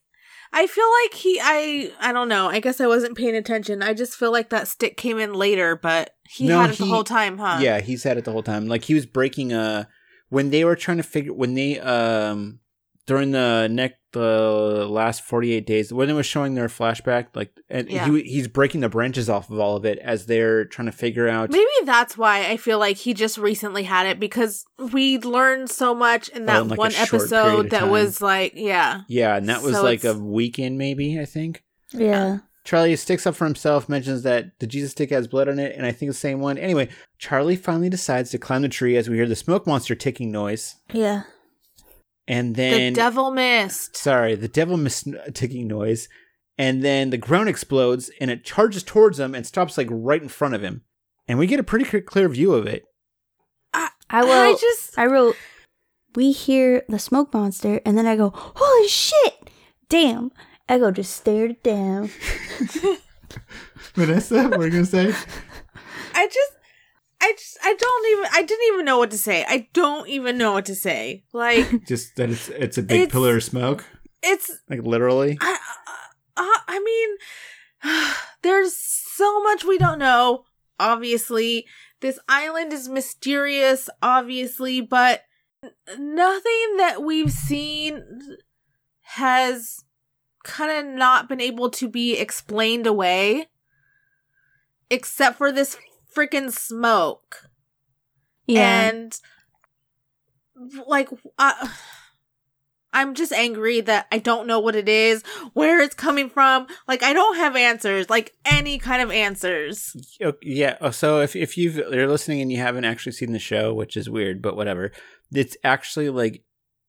I feel like he I I don't know. I guess I wasn't paying attention. I just feel like that stick came in later, but he No, had it the whole time, huh? Yeah, he's had it the whole time. Like he was breaking a when they were trying to figure when they um during the neck the last 48 days when they was showing their flashback like and Yeah. he he's breaking the branches off of all of it as they're trying to figure out Maybe that's why I feel like he just recently had it because we learned so much in Oh, that in, like, one episode that time. was like, yeah. yeah and that was So like a weekend maybe I think Yeah. Charlie sticks up for himself, mentions that the Jesus stick has blood on it, and I think the same one. Anyway, Charlie finally decides to climb the tree as we hear the smoke monster ticking noise. Yeah. And then the devil missed. sorry, the devil missed ticking noise, and then the ground explodes and it charges towards him and stops like right in front of him, and we get a pretty clear- clear view of it. I will. I just I wrote, we hear the smoke monster, and then I go, holy shit! Damn. Eko just stared it down. Vanessa, what are you going to say? I just I just I don't even I didn't even know what to say. I don't even know what to say. Like Just that it's it's a big It's- pillar of smoke. it's Like literally. I uh, I mean there's so much we don't know. Obviously, this island is mysterious obviously, but nothing that we've seen has kind of not been able to be explained away except for this freaking smoke. Yeah. and like uh, i'm just angry that i don't know what it is where it's coming from like i don't have answers like any kind of answers Yeah. oh, So if if you've, you're listening and you haven't actually seen the show, which is weird, but whatever, it's actually like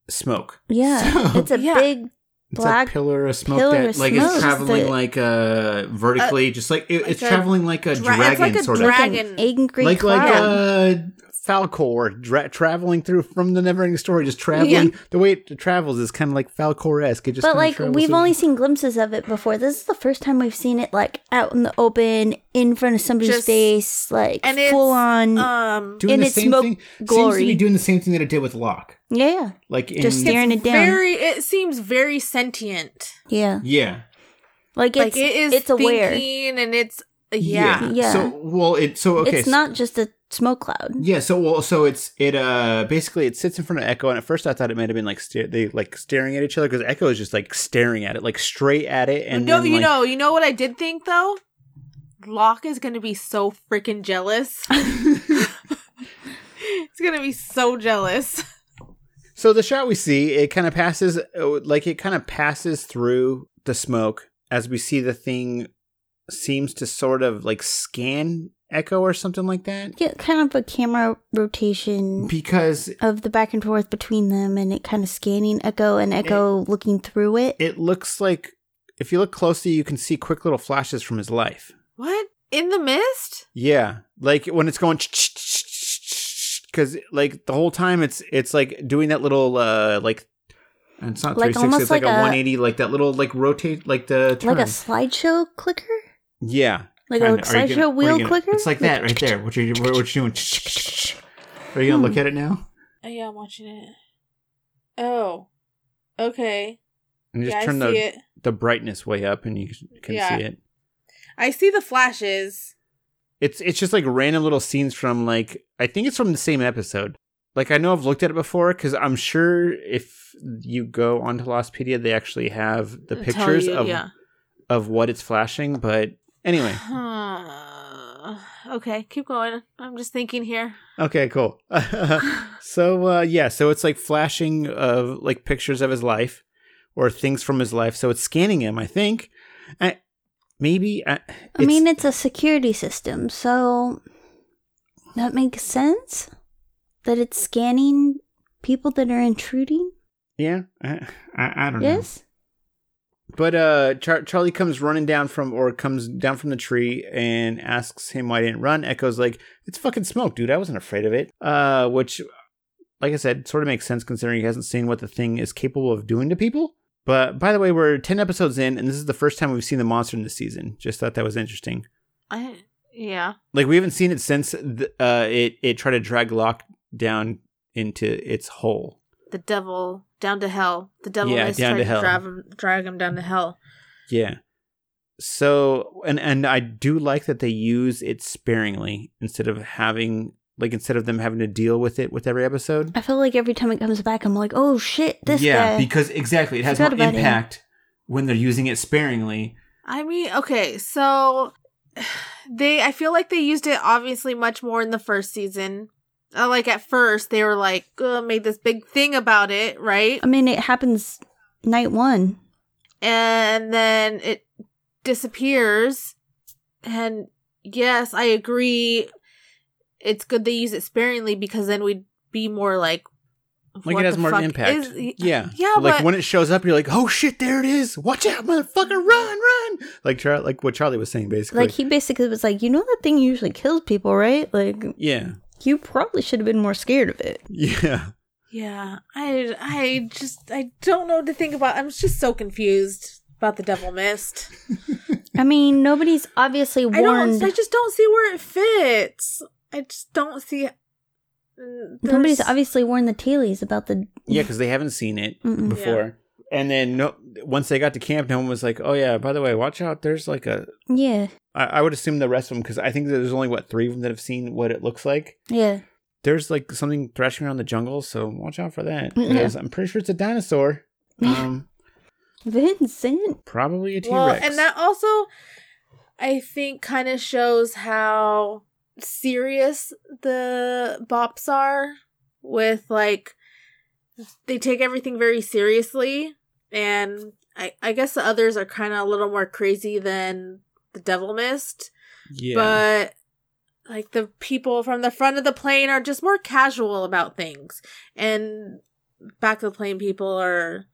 smoke. yeah. So- it's a Yeah. big It's black. a pillar of smoke pillar that of like smoke is traveling that- like uh vertically, just like it, like it's a traveling like a dra- it's dragon like a sort dra- of. like dragon. an angry like cloud. like uh Falkor dra- traveling through from the Neverending Story, just traveling. Yeah. The way it travels is kind of like Falkor esque. It just but like we've through- only seen glimpses of it before. This is the first time we've seen it like out in the open, in front of somebody's Just- face, like and it's full on. um doing in the its same smoke thing. Seems to be doing the same thing that it did with Locke. yeah, Like in, Just staring it down. very it seems very sentient yeah. Yeah. Like like it's it is it's aware. thinking and it's yeah, Yeah. So well, it so okay. it's not just a smoke cloud. Yeah. So well, so it's it uh basically it sits in front of Eko, and at first I thought it might have been like sta- they like staring at each other because Eko is just like staring at it, like straight at it, and no then, you like, know you know what i did think though locke is gonna be so freaking jealous he's gonna be so jealous So the shot we see, it kind of passes, uh, like it kind of passes through the smoke as we see the thing seems to sort of like scan Eko or something like that. Yeah, kind of a camera rotation because of the back and forth between them, and it kind of scanning Eko and Eko looking through it. It looks like if you look closely, you can see quick little flashes from his life. what in the mist Yeah, like when it's going because like the whole time it's it's like doing that little uh like and it's not Like 360. almost It's like, like a, a- 180, like that little like rotate, like the turn. like a slideshow clicker, yeah like a Are slideshow gonna- what are wheel gonna- clicker. It's like that right there. What you what, what you doing? Are you gonna look at it now? oh yeah i'm watching it oh okay and just yeah turn i see the it the brightness way up and you can Yeah. see it. i see the flashes It's it's just like random little scenes from like I think it's from the same episode. Like I know I've looked at it before because I'm sure if you go onto Lostpedia, they actually have the Tell pictures you, of yeah. of what it's flashing. But anyway, okay, keep going. I'm just thinking here. okay, cool. so uh, yeah, so it's like flashing of like pictures of his life or things from his life. So it's scanning him. I think. I, maybe. I, I mean, it's a security system, so that makes sense that it's scanning people that are intruding. yeah. I, I, I don't know. Yes. But uh, Char- Charlie comes running down from, or comes down from the tree and asks him why he didn't run. Eko's like, "It's fucking smoke, dude. I wasn't afraid of it." Uh, which, like I said, sort of makes sense considering he hasn't seen what the thing is capable of doing to people. But by the way, we're ten episodes in, and this is the first time we've seen the monster in this season. Just thought that was interesting. I yeah. Like we haven't seen it since the, uh, it it tried to drag Locke down into its hole. The devil down to hell. The devil Yeah, is down trying to to, hell. drag him drag him down to hell. Yeah. So and and I do like that they use it sparingly instead of having like instead of them having to deal with it with every episode. I feel like every time it comes back, I'm like, oh shit, this yeah, guy. because exactly it has more about him. impact when they're using it sparingly. I mean, okay, so they I feel like they used it obviously much more in the first season. Uh, like at first they were like uh, made this big thing about it, right? I mean, it happens night one. And then it disappears. And yes, I agree. It's good they use it sparingly because then we'd be more like Like it has more impact. is- yeah. Yeah, Like but when it shows up you're like, "Oh shit, there it is. Watch out, motherfucker. Run, run." Like Char- like what Charlie was saying basically. Like he basically was like, you know that thing usually kills people, right? Like yeah. You probably should have been more scared of it. Yeah. Yeah, I I just I don't know what to think about. I'm just so confused about the Devil Mist. I mean, nobody's obviously I warned. don't. I just don't see where it fits. I just don't see. mm, Nobody's obviously warned the tailies about the. Yeah, because they haven't seen it Mm-mm. before. And then no, once they got to camp, no one was like, "Oh yeah, by the way, watch out. There's like a." Yeah, I, I would assume the rest of them because I think there's only what three of them that have seen what it looks like. yeah. There's like something thrashing around the jungle, so watch out for that. Yeah. Because I'm pretty sure it's a dinosaur. Um, Vincent. probably a T Rex. well, and that also, I think, kind of shows how serious the bops are with like they take everything very seriously, and I I guess the others are kind of a little more crazy than the Devil Mist. yeah, but like the people from the front of the plane are just more casual about things and back of the plane people are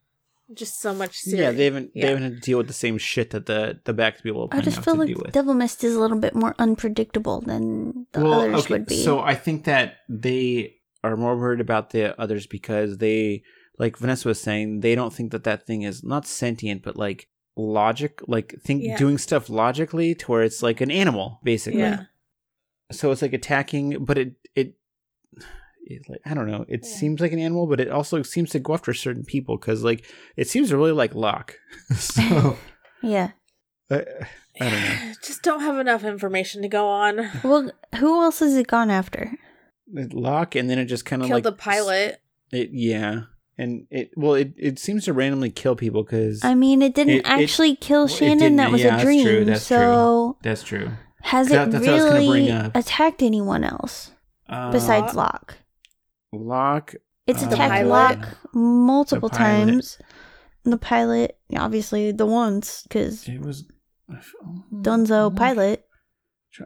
just so much serious. yeah, they haven't Yeah. they haven't had to deal with the same shit that the the back people. I just feel like. Devil Mist is a little bit more unpredictable than the others would be. So I think that they are more worried about the others because they, like Vanessa was saying, they don't think that that thing is not sentient, but like logic, like think Yeah. doing stuff logically to where it's like an animal, basically. Yeah. So it's like attacking, but it it. it, like, I don't know. It Yeah. seems like an animal, but it also seems to go after certain people because, like, it seems really like Locke. so yeah. I, I don't know. Just don't have enough information to go on. Well, who else has it gone after? It Locke, and then it just kind of Killed like the pilot. It yeah, and it well it, it seems to randomly kill people because I mean, it didn't It- it- actually kill Shannon. that was yeah, a that's dream. true, that's so that's true. has That- it that's what I was gonna bring really attacked anyone else Uh, besides Locke? Locke, It's uh, attacked. Locke multiple The times. The pilot, obviously, the once because It was Dunzo pilot.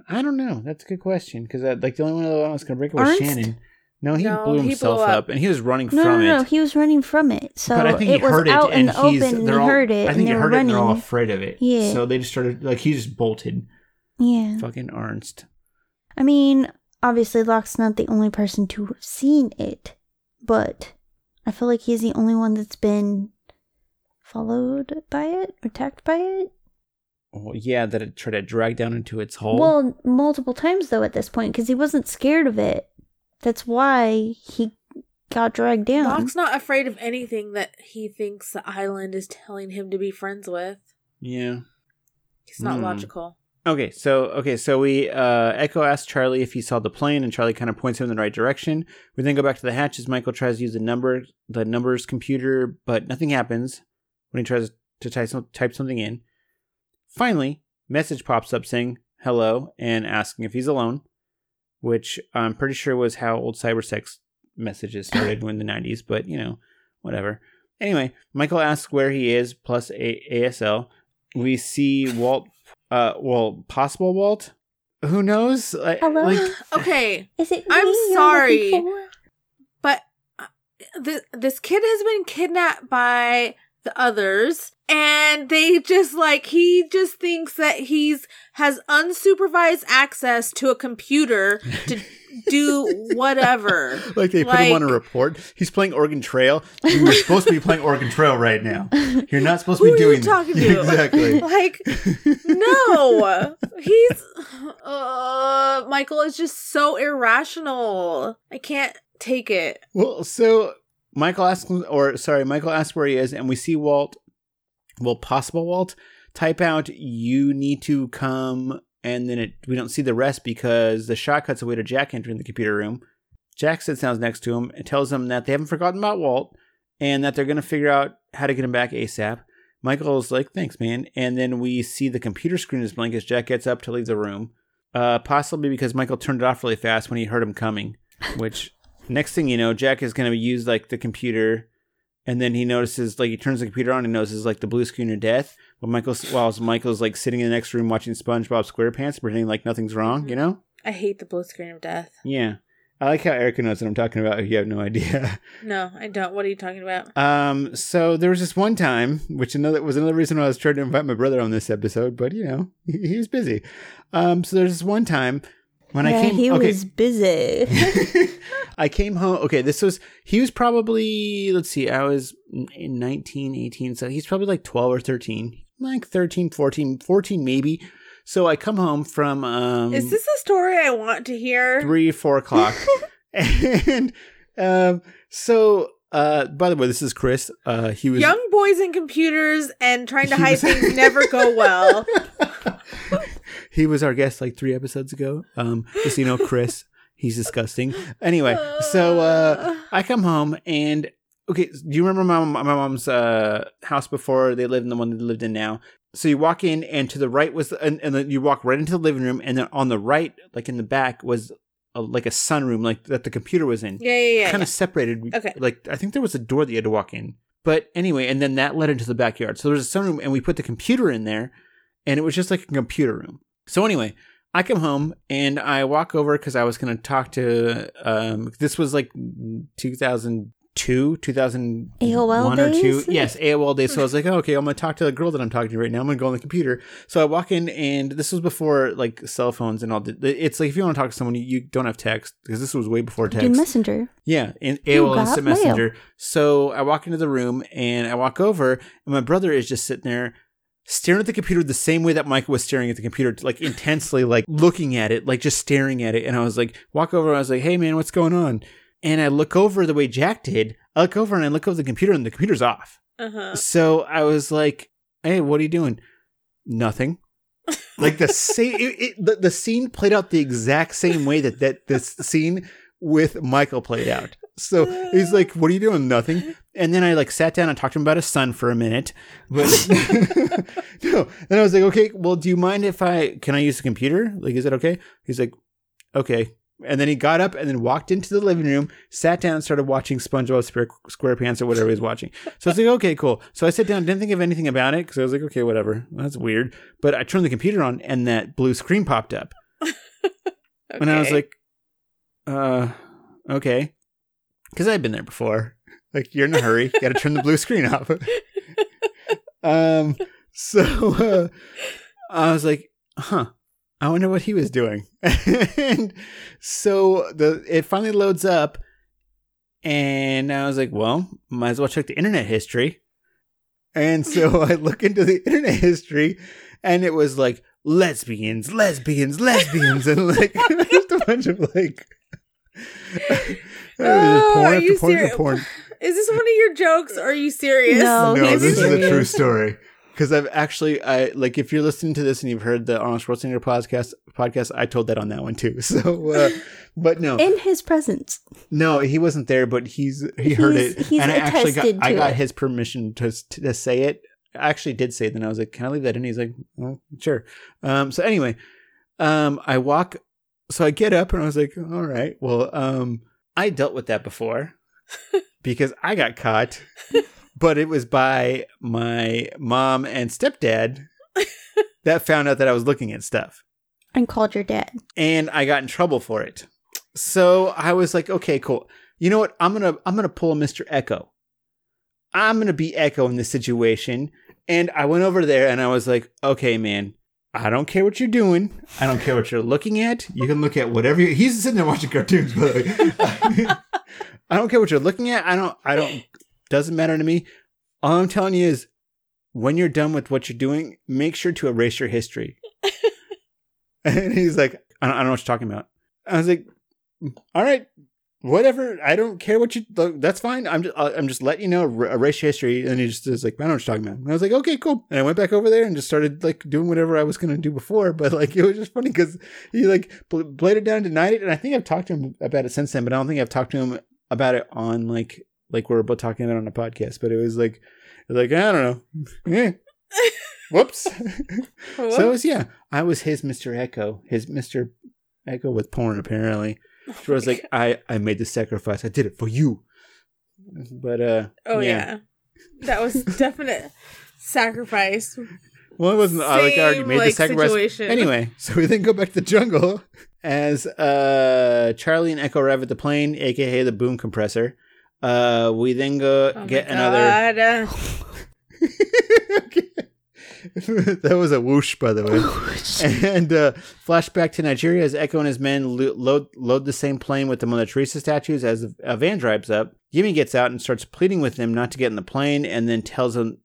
I don't know. That's a good question because like the only one I was gonna break it was Arzt? Shannon. No, he No, blew he himself blew up. up. and he was running No, no, from no, it. he was running from it. So but I think it he was heard it, out in and the he's open, and they're all, heard it, I think he heard it, and running. they're all afraid of it. Yeah. So they just started like he just bolted. yeah. Fucking Arzt. I mean, obviously, Locke's not the only person to have seen it, but I feel like he's the only one that's been followed by it, attacked by it. Well, yeah, that it tried to drag down into its hole. Well, multiple times though at this point because he wasn't scared of it. That's why he got dragged down. Locke's not afraid of anything that he thinks the island is telling him to be friends with. yeah. He's not Hmm. logical. Okay, so okay, so we uh, Eko asks Charlie if he saw the plane, and Charlie kind of points him in the right direction. We then go back to the hatches. Michael tries to use the number the numbers computer, but nothing happens when he tries to type, some, type something in. Finally, message pops up saying hello and asking if he's alone, which I'm pretty sure was how old cybersex messages started in the 90s, but you know, whatever. Anyway, Michael asks where he is plus a- ASL. We see Walt uh, well, possible Walt. Who knows? I- Hello? Like, Okay, Is it? I'm sorry. but uh, th- this kid has been kidnapped by the others and they just like he just thinks that he's has unsupervised access to a computer to do whatever Like they put him on a report. He's playing Oregon Trail. You're supposed to be playing Oregon Trail right now. You're not supposed to be doing talking that. to? exactly. like no he's uh michael is just so irrational i can't take it well, so Michael asks, or sorry, Michael asks where he is, and we see Walt. Well, possible Walt. Type out, "You need to come," and then it we don't see the rest because the shot cuts away to Jack entering the computer room. Jack sits down next to him and tells him that they haven't forgotten about Walt and that they're going to figure out how to get him back ASAP. Michael's like, thanks, man. And then we see the computer screen is blank as Jack gets up to leave the room. Uh, possibly because Michael turned it off really fast when he heard him coming. Which, next thing you know, Jack is going to use like the computer. And then he notices, like, he turns the computer on and notices, like, the blue screen of death. While Michael's, while Michael's, like, sitting in the next room watching SpongeBob SquarePants, pretending like nothing's wrong, you know? i hate the blue screen of death Yeah. I like how Erica knows what I'm talking about if you have no idea. no i don't what are you talking about Um, so there was this one time, which another was another reason why I was trying to invite my brother on this episode, but you know, he, he was busy. Um, so there's this one time when I Yeah, came he okay, was busy. I came home. Okay, this was he was probably let's see, I was in 19, 18, so he's probably like 12 or 13. Like 13, 14, 14 maybe. So I come home from um is this a story i want to hear three, four o'clock. and um so uh by the way, this is Chris. Uh he was young boys and computers and trying to He hide was- things never go well he was our guest like three episodes ago. Um, just you know, Chris, he's disgusting. Anyway, so uh, I come home and okay, do you remember my my mom's uh house before they lived in the one they lived in now? So you walk in, and to the right was, and, and then you walk right into the living room, and then on the right, like in the back, was a, like a sunroom, like that the computer was in, yeah yeah yeah, kind of separated. Okay. like I think there was a door that you had to walk in. But anyway, and then that led into the backyard. So there was a sunroom, and we put the computer in there, and it was just like a computer room. So anyway, I come home and I walk over because I was going to talk to. Um, this was like 2002, 2001 AOL or two. Yes, AOL days. So I was like, oh, okay, I'm going to talk to the girl that I'm talking to right now. I'm going to go on the computer. So I walk in, and this was before like cell phones and all. The, it's like if you want to talk to someone, you, you don't have text because this was way before text. Do messenger. Yeah, You AOL Instant mail. Messenger. So I walk into the room and I walk over, and my brother is just sitting there staring at the computer the same way that Michael was staring at the computer, like intensely, like looking at it, like just staring at it. And I was like, walk over, I was like, hey man, what's going on? And I look over the way Jack did. I look over and I look over the computer, and the computer's off. uh-huh So I was like, "Hey, what are you doing?" Nothing. Like the same, it, it, the, the scene played out the exact same way that that this scene with Michael played out. So he's like, "What are you doing?" Nothing. And then I like sat down and talked to him about his son for a minute. But no, then I was like, "Okay, well, do you mind if I can I use the computer? Like, is it okay?" He's like, "Okay." And then he got up and then walked into the living room, sat down, and started watching SpongeBob Square, SquarePants or whatever he was watching. So I was like, okay, cool. So I sat down, didn't think of anything about it because I was like, okay, whatever. That's weird. But I turned the computer on and that blue screen popped up. And I was like, uh, okay. Because I've been there before. Like, you're in a hurry. you Got to turn the blue screen off. um, so uh, I was like, huh. I wonder what he was doing. and so the it finally loads up, and I was like, well, might as well check the internet history. And so I look into the internet history, and it was like lesbians, lesbians, lesbians, and like just a bunch of like Oh, porn are after you porn seri- porn. Is this one of your jokes? Or are you serious? No, no, he's this is a true story. because I've actually I like if you're listening to this and you've heard the Arnold Schwarzenegger podcast podcast, I told that on that one too. So, uh, but no, In his presence. no, he wasn't there, but he's he heard He's- it, he's and I actually got I got it. his permission to to say it. I actually did say it. Then I was like, "Can I leave that in?" He's like, "Well, sure." Um, so anyway, um, I walk. So I get up and I was like, "All right, well, um, I dealt with that before because I got caught, but it was by my mom and stepdad that found out that I was looking at stuff." And called your dad. and I got in trouble for it. So I was like, okay, cool. You know what? I'm gonna I'm gonna pull a Mr. Eko. I'm gonna be Eko in this situation. And I went over there and I was like, okay, man, I don't care what you're doing. I don't care what you're looking at. You can look at whatever you he's sitting there watching cartoons, by the way. I don't care what you're looking at. I don't I don't doesn't matter to me. All I'm telling you is when you're done with what you're doing, make sure to erase your history. And he's like, I don't, I don't know what you're talking about. I was like, all right, whatever. I don't care what you. That's fine. I'm just, I'm just letting you know. er- Erase history. And he just was like, I don't know what you're talking about. And I was like, okay, cool. And I went back over there and just started like doing whatever I was gonna do before. But like, it was just funny because he like bl- played it down, denied it, and I think I've talked to him about it since then. But I don't think I've talked to him about it on like like we're both talking about it on a podcast. But it was like, like I don't know. Eh. Whoops. So it was, yeah, I was his Mr. Eko, his Mr. Eko with porn apparently. She was like, I I made the sacrifice. I did it for you. But uh, oh yeah. that was definite sacrifice. Well, it wasn't. I like I already Same, made the like, sacrifice. situation. Anyway, so we then go back to the jungle as uh Charlie and Eko arrive at the plane, aka the boom compressor. Uh, we then go Oh my get another. God. that was a whoosh, by the way. and uh, flashback to Nigeria as Eko and his men lo- load load the same plane with the Mother Teresa statues. As a van drives up, Yemi gets out and starts pleading with them not to get in the plane, and then tells him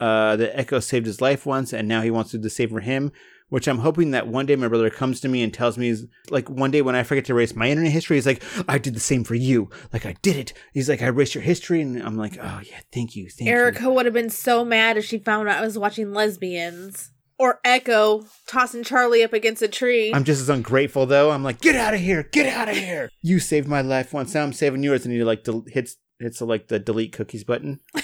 uh, that Eko saved his life once, and now he wants to do the same for him. Which I'm hoping that one day my brother comes to me and tells me, like one day when I forget to erase my internet history, he's like, "I did the same for you. Like I did it." He's like, "I erased your history," and I'm like, "Oh yeah, thank you, thank you." Erica would have been so mad if she found out I was watching lesbians. Or Eko tossing Charlie up against a tree. I'm just as ungrateful though. I'm like, get out of here, get out of here. You saved my life once, now I'm saving yours, and he like del- hits hits like the delete cookies button.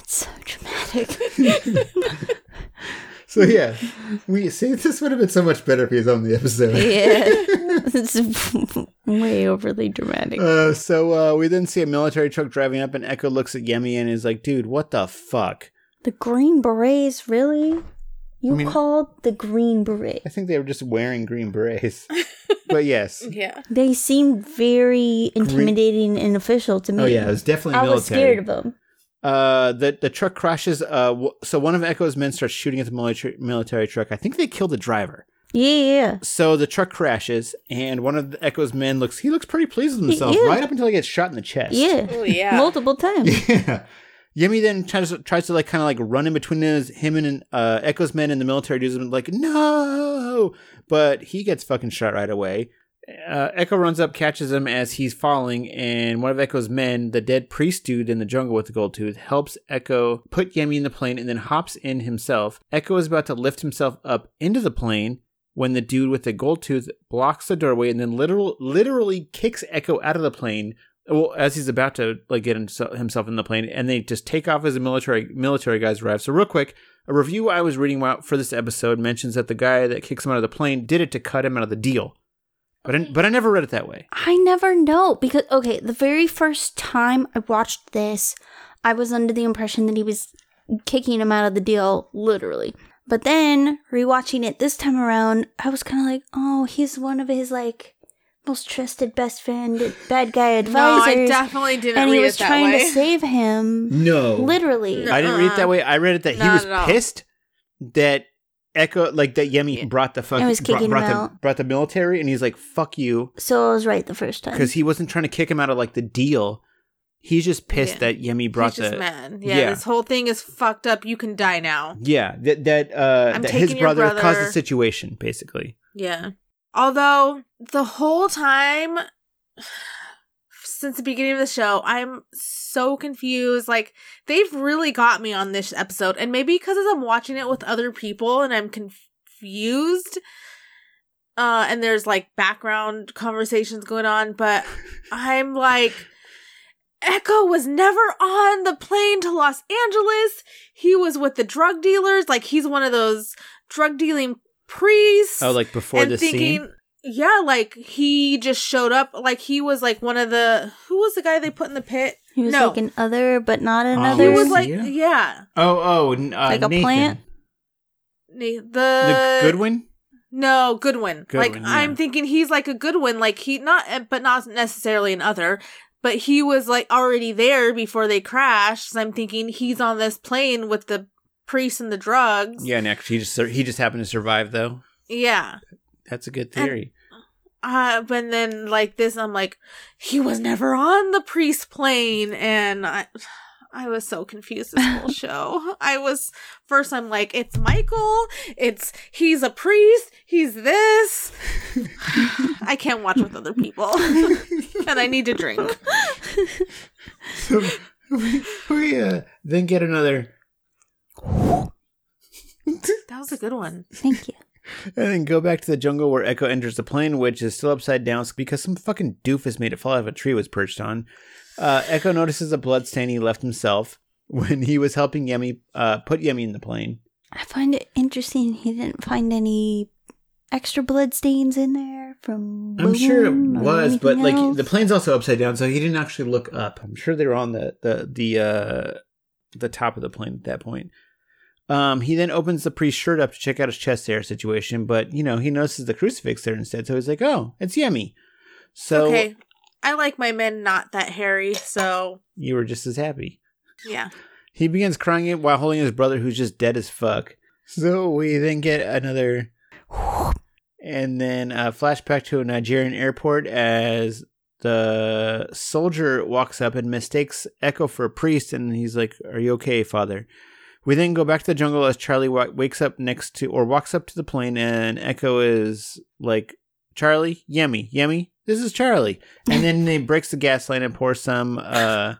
It's so dramatic. So yeah, we see this would have been so much better if he was on the episode. yeah. It's way overly dramatic. Uh, so uh, we then see a military truck driving up, and Eko looks at Yemi and is like, "Dude, what the fuck?" The Green Berets, really? You I mean- called the Green Beret. I think they were just wearing green berets, but yes. yeah. They seemed very intimidating and official to me. Oh yeah, it was definitely I military. was scared of them. Uh, the the truck crashes. Uh, w- so one of Eko's men starts shooting at the military military truck. I think they kill the driver. Yeah, yeah. So the truck crashes, and one of the Eko's men looks. He looks pretty pleased with himself, Yeah. right up until he gets shot in the chest. Yeah. Oh yeah. Multiple times. yeah. Yemi then tries tries to like kind of like run in between his, him and uh, Eko's men and the military dudes, and like no, but he gets fucking shot right away. Uh, Eko runs up, catches him as he's falling, and one of Eko's men, the dead priest dude in the jungle with the gold tooth, helps Eko put Yemi in the plane and then hops in himself. Eko is about to lift himself up into the plane when the dude with the gold tooth blocks the doorway and then literal literally kicks Eko out of the plane. Well, as he's about to like get himself himself in the plane, and they just take off as the military military guys arrive. So real quick, a review I was reading for this episode mentions that the guy that kicks him out of the plane did it to cut him out of the deal, but I, but I never read it that way. I never know because okay, the very first time I watched this, I was under the impression that he was kicking him out of the deal, literally. But then rewatching it this time around, I was kind of like, oh, he's one of his like most trusted best friend, bad guy No, I definitely didn't and he was trying way. to save him. No, Literally, No. I didn't read it that way. I read it that he was pissed that Eko, like that Yemi brought the fuck, And was brought, kicking brought him the out. brought the military, and he's like, "Fuck you," so I was right the first time. because he wasn't trying to kick him out of like the deal. He's just pissed Yeah. that Yemi brought He's just the mad. Yeah, Yeah. this whole thing is fucked up. You can die now. yeah that that uh I'm that his taking your brother, caused the situation basically. Yeah. Although the whole time, since the beginning of the show. I'm so confused. Like they've really got me on this episode, and maybe because I'm watching it with other people and I'm confused. Uh, and there's like background conversations going on, but I'm like, Eko was never on the plane to Los Angeles. He was with the drug dealers. Like he's one of those drug dealing priests. Oh, like before the thinking, scene. Yeah, like he just showed up. Like he was like one of the who was the guy they put in the pit? He was No. like an other, but not Oh, another. He was like Yeah. yeah, Oh, oh, uh, Like a Nathan. plant? the, the The Goodwin. No, Goodwin. like Goodwin, I'm thinking he's like a Goodwin, like he not, but not necessarily an other. But he was like already there before they crashed. So I'm thinking he's on this plane with the priest and the drugs. Yeah, and actually, he just he just happened to survive though. Yeah. That's a good theory. Uh, but then like this, I'm like, he was never on the priest plane, and I, I was so confused this whole show. I was first, I'm like, it's Michael, it's he's a priest, he's this. I can't watch with other people, and I need to drink. So we, we uh, then get another, That was a good one. Thank you. And then go back to the jungle where Eko enters the plane, which is still upside down because some fucking doofus made it fall out of a tree it was perched on. Uh, Eko notices a blood stain he left himself when he was helping Yemi uh, put Yemi in the plane. I find it interesting he didn't find any extra blood stains in there from. I'm sure it was, but anything like the plane's also upside down, so he didn't actually look up. I'm sure they were on the the the uh, the top of the plane at that point. Um, he then opens the priest's shirt up to check out his chest hair situation, but you know he notices the crucifix there instead, so he's like, "Oh, it's Yemi." So okay, I like my men not that hairy, so you were just as happy. yeah. He begins crying it while holding his brother, who's just dead as fuck. So we then get another, and then a flashback to a Nigerian airport as the soldier walks up and mistakes Eko for a priest, and he's like, "Are you okay, father?" We then go back to the jungle as Charlie wa- wakes up next to or walks up to the plane, and Eko is like, "Charlie, Yemi, Yemi, this is Charlie," and then he breaks the gas line and pours some. uh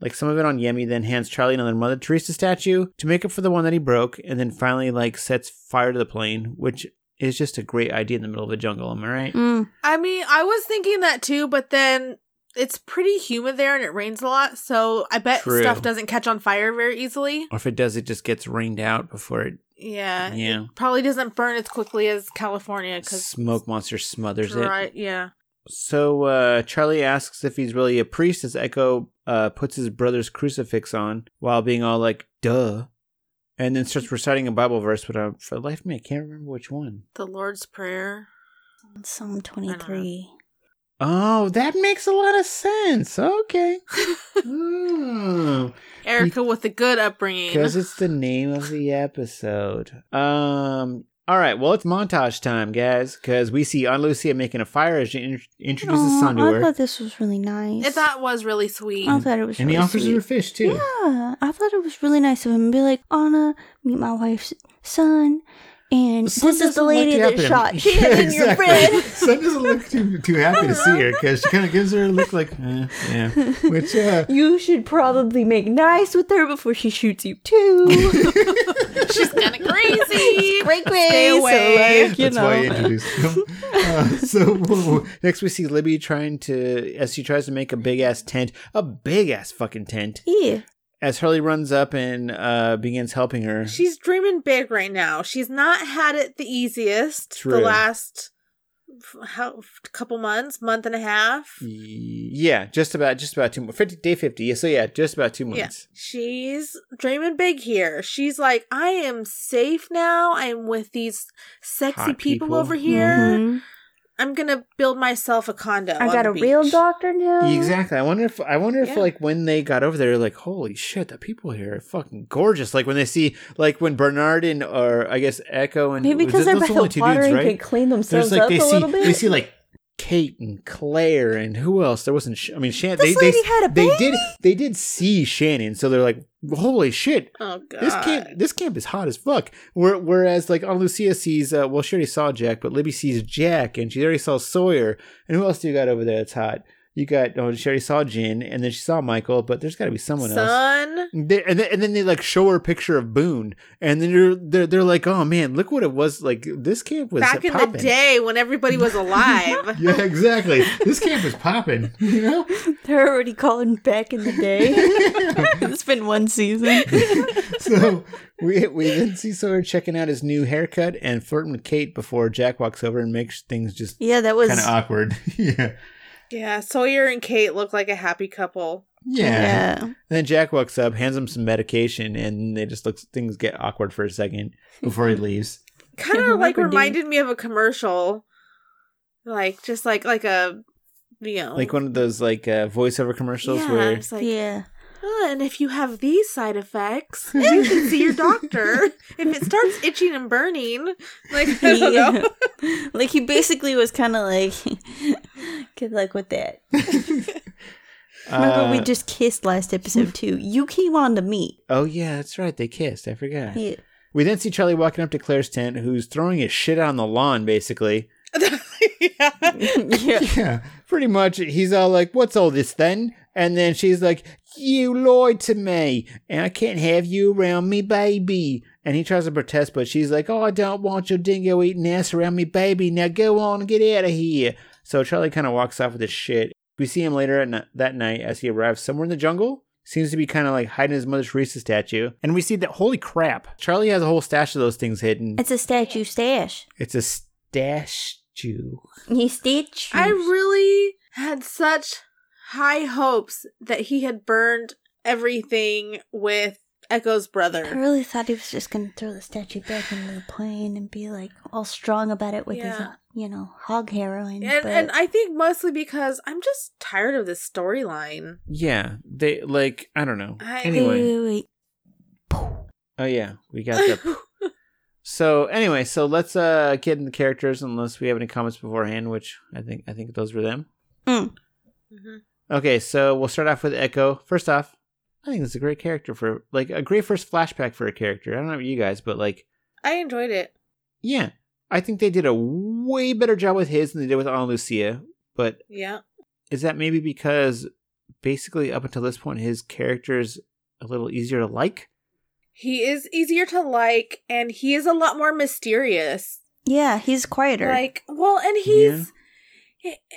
like some of it on Yemi, then hands Charlie another Mother Teresa statue to make up for the one that he broke, and then finally like sets fire to the plane, which is just a great idea in the middle of the jungle. Am I right? Mm, I mean, I was thinking that too, but then it's pretty humid there and it rains a lot, so I bet True. stuff doesn't catch on fire very easily. Or if it does, it just gets rained out before it Yeah. Yeah. It probably doesn't burn as quickly as California because smoke monster smothers it. Right, yeah. So uh, Charlie asks if he's really a priest as Eko uh, puts his brother's crucifix on while being all like, duh. And then starts reciting a Bible verse, but uh, for the life of me, I can't remember which one. The Lord's Prayer. Psalm 23. Oh, that makes a lot of sense. Okay. Oh. Erica with a good upbringing. Because it's the name of the episode. Um. All right. Well, it's montage time, guys. Because we see Ana Lucia making a fire as she in- introduces Aw, Sun to I her. thought this was really nice. It, that was really sweet. I thought it was And he offers sweet. her fish too. Yeah, I thought it was really nice of him to be like, Ana, meet my wife's son, and Sun this is the doesn't look lady too that happy to- shot Shannon, your exactly. friend. Sun doesn't look too too happy to see her because she kind of gives her a look like, eh, yeah. Which, uh, You should probably make nice with her before she shoots you too. She's kind of crazy. Great Stay way, away. so like you that's why I introduced him. Uh, so, Next, we see Libby trying to, as she tries to make a big ass tent, a big ass fucking tent. Yeah, As Hurley runs up and uh, begins helping her. She's dreaming big right now. She's not had it the easiest True. the last how couple months, month and a half. Yeah, just about, just about two more. 50, day 50. Yeah, so yeah, just about two months. Yeah, months. she's dreaming big here. She's like, I am safe now. I'm with these sexy people, people. over here. Mhm. I'm gonna build myself a condo. I on got the a real doctor now. Exactly. I wonder if I wonder if Yeah. like when they got over there, like holy shit, the people here are fucking gorgeous. Like when they see like when Bernard and or I guess Eko and Maybe because they're those by only the two water dudes, and right? can clean themselves There's like up they a see little bit. they see like Kate and Claire and who else? There wasn't. Sh- I mean, Shannon. This they, lady they, had a They did. They did see Shannon, so they're like, holy shit. Oh god. This camp, this camp is hot as fuck. Whereas, like, Ana Lucia sees, uh, well, she already saw Jack, but Libby sees Jack, and she already saw Sawyer. And who else do you got over there that's hot? You got oh she already saw Jin, and then she saw Michael, but there's got to be someone else. Sun. They, and, then, and then they like show her a picture of Boone, and then they're, they're they're like, oh man, look what it was like. This camp was Back in poppin'." the day when everybody was alive. Yeah, exactly. This camp is popping. You know. They're already calling back in the day. it's been one season. so we we then see Sawyer checking out his new haircut and flirting with Kate before Jack walks over and makes things just Yeah, that was Kind of awkward. yeah. Yeah, Sawyer and Kate look like a happy couple. Yeah. yeah. And then Jack walks up, hands him some medication, and they just look things get awkward for a second. Before he leaves. Kind of like reminded me of a commercial. Like just like like a you know Like one of those like uh, voiceover commercials yeah, where it's like yeah. "Oh, and if you have these side effects, you should see your doctor. if it starts itching and burning, like I don't Yeah. know. like he basically was kind of like, good luck with that. Remember, we uh, just kissed last episode too. You came on to meet. Oh yeah, that's right. They kissed. I forgot. Yeah. We then see Charlie walking up to Claire's tent, who's throwing his shit out on the lawn, basically. yeah. yeah. Yeah. Pretty much, he's all like, "What's all this then?" And then she's like, "You lied to me, and I can't have you around me, baby." And he tries to protest, but she's like, "Oh, I don't want your dingo eating ass around me, baby. Now go on and get out of here." So Charlie kind of walks off with his shit. We see him later at n- that night as he arrives somewhere in the jungle. Seems to be kind of like hiding his Mother Teresa statue. And we see that, holy crap, Charlie has a whole stash of those things hidden. It's a statue stash. It's a statue. He stitch. I really had such high hopes that he had burned everything with Eko's brother. I really thought he was just gonna throw the statue back into the plane and be like all strong about it with his, Yeah. uh, you know, hog heroin. And, but and I think mostly because I'm just tired of this storyline. Yeah, they like I don't know. I- anyway, wait, wait. oh yeah, we got the. so anyway, so let's uh get into characters unless we have any comments beforehand, which I think I think those were them. Mm. Mhm. Okay, so we'll start off with Eko. First off, I think it's a great character for like a great first flashback for a character. I don't know about you guys, but like I enjoyed it. yeah, I think they did a way better job with his than they did with Ana Lucia. But Yeah. is that maybe because basically up until this point his character is a little easier to like? He is easier to like and he is a lot more mysterious. Yeah, he's quieter. Like, well, and he's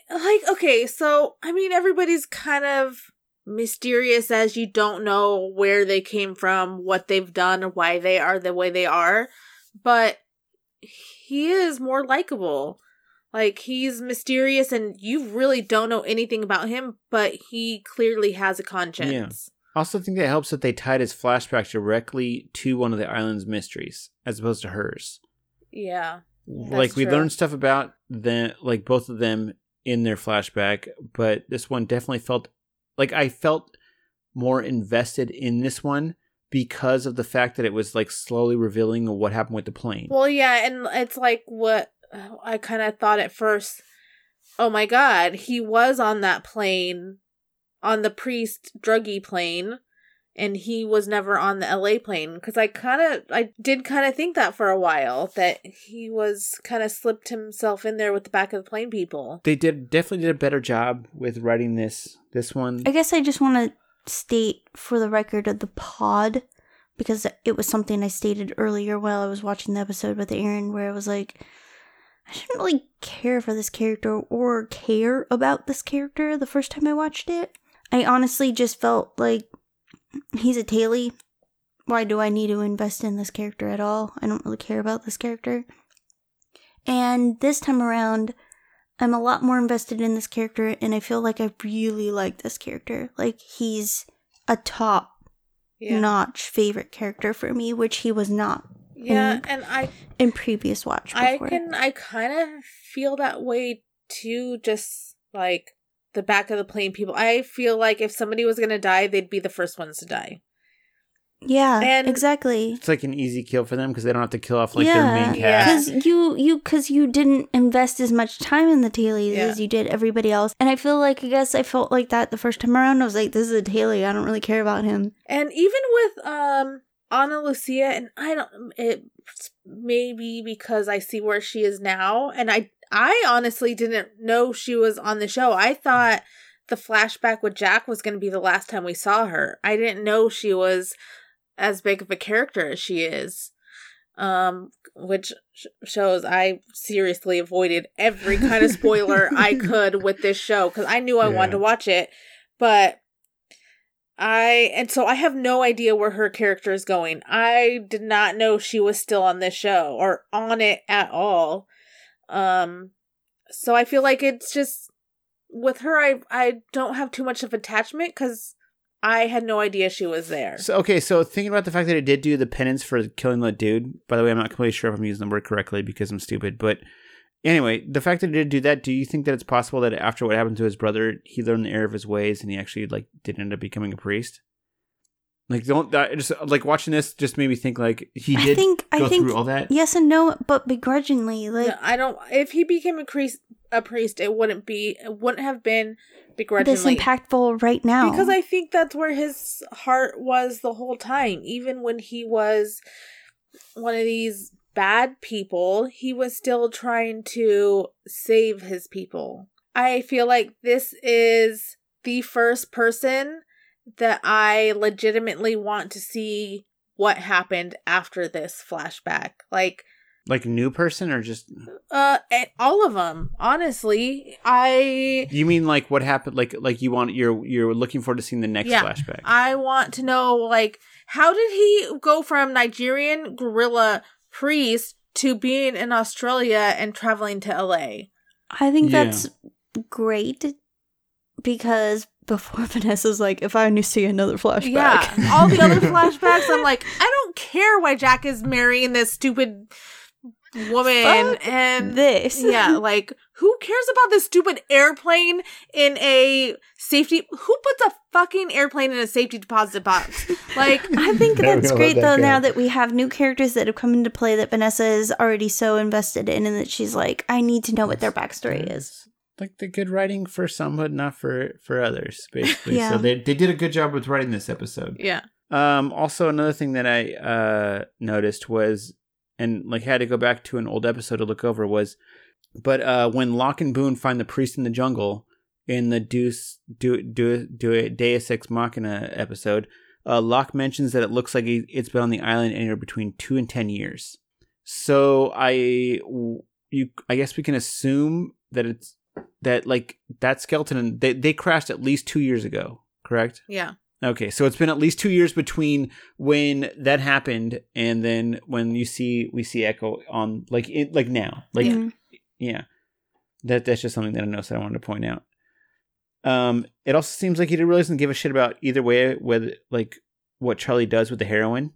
like, okay, so I mean, everybody's kind of mysterious as you don't know where they came from, what they've done, or why they are the way they are. But he is more likable. Like, he's mysterious and you really don't know anything about him, but he clearly has a conscience. I also think that helps that they tied his flashback directly to one of the island's mysteries as opposed to hers. Yeah. like we true. learned stuff about the like both of them in their flashback, but this one definitely felt like I felt more invested in this one because of the fact that it was like slowly revealing what happened with the plane. Well, yeah, and it's like what I kind of thought at first. Oh my god, he was on that plane, on the priest druggy plane, and he was never on the LA plane. Because I kind of, I did kind of think that for a while that he was kind of slipped himself in there with the back of the plane people. they did definitely did a better job with writing this this one. I guess I just want to state for the record of the pod because it was something I stated earlier while I was watching the episode with Aaron where I was like, I didn't really care for this character or care about this character the first time I watched it. I honestly just felt like he's a tailie. Why do I need to invest in this character at all? I don't really care about this character. And this time around, I'm a lot more invested in this character, and I feel like I really like this character. Like, he's a top Yeah, notch favorite character for me, which he was not yeah, Mhm. and I in previous watch I can I kind of feel that way too just like the back of the plane people. I feel like if somebody was going to die, they'd be the first ones to die. yeah, and- exactly. It's like an easy kill for them because they don't have to kill off like yeah, their main Yeah. cast. because you you because you didn't invest as much time in the tailies Yeah. as you did everybody else, and I feel like I guess I felt like that the first time around. I was like, this is a tailie. I don't really care about him. And even with um Ana Lucia and I don't it maybe because I see where she is now and I I honestly didn't know she was on the show. I thought the flashback with Jack was going to be the last time we saw her. I didn't know she was as big of a character as she is. Um, which shows I seriously avoided every kind of spoiler I could with this show because I knew I Yeah. wanted to watch it, but I and so I have no idea where her character is going. I did not know she was still on this show or on it at all. Um so I feel like it's just with her I I don't have too much of attachment cuz I had no idea she was there. So okay, so thinking about the fact that it did do the penance for killing the dude. By the way, I'm not completely sure if I'm using the word correctly because I'm stupid. But anyway, the fact that it did do that, do you think that it's possible that after what happened to his brother, he learned the error of his ways and he actually like did end up becoming a priest? Like don't that just like watching this just made me think like he I did think- I go think- through all that. Yes and no, but begrudgingly. Like No, I don't if he became a priest a priest it wouldn't be it wouldn't have been begrudgingly this impactful right now. Because I think that's where his heart was the whole time. Even when he was one of these bad people, he was still trying to save his people. I feel like this is the first person that I legitimately want to see what happened after this flashback. Like, Like new person or just uh, and all of them. Honestly, I you mean like what happened? Like like you want you're you're looking forward to seeing the next Yeah. flashback. I want to know, like, how did he go from Nigerian guerrilla priest to being in Australia and traveling to LA? I think Yeah. that's great because before Vanessa's like, if I knew see another flashback. Yeah, all the other flashbacks, I'm like, I don't care why Jack is marrying this stupid woman, Fuck and this. yeah, like, who cares about this stupid airplane in a safety? Who puts a fucking airplane in a safety deposit box? Like, I think that's great let that though. Now that we have new characters that have come into play that Vanessa is already so invested in, and that she's like, I need to know what their backstory is. Like the good writing for some, but not for for others, basically. Yeah. So they they did a good job with writing this episode. yeah, Um, also another thing that I uh noticed was, and like had to go back to an old episode to look over was, but uh when Locke and Boone find the priest in the jungle in the Deus do do do Deus Ex Machina episode, uh, Locke mentions that it looks like it's been on the island anywhere between two and ten years. So I you I guess we can assume that it's that like that skeleton they they crashed at least two years ago, correct? yeah. Okay, so it's been at least two years between when that happened and then when you see we see Eko on like it, like now, like yeah. Mhm. That that's just something that I noticed that I wanted to point out. Um, it also seems like he didn't really doesn't give a shit about either way whether like what Charlie does with the heroin,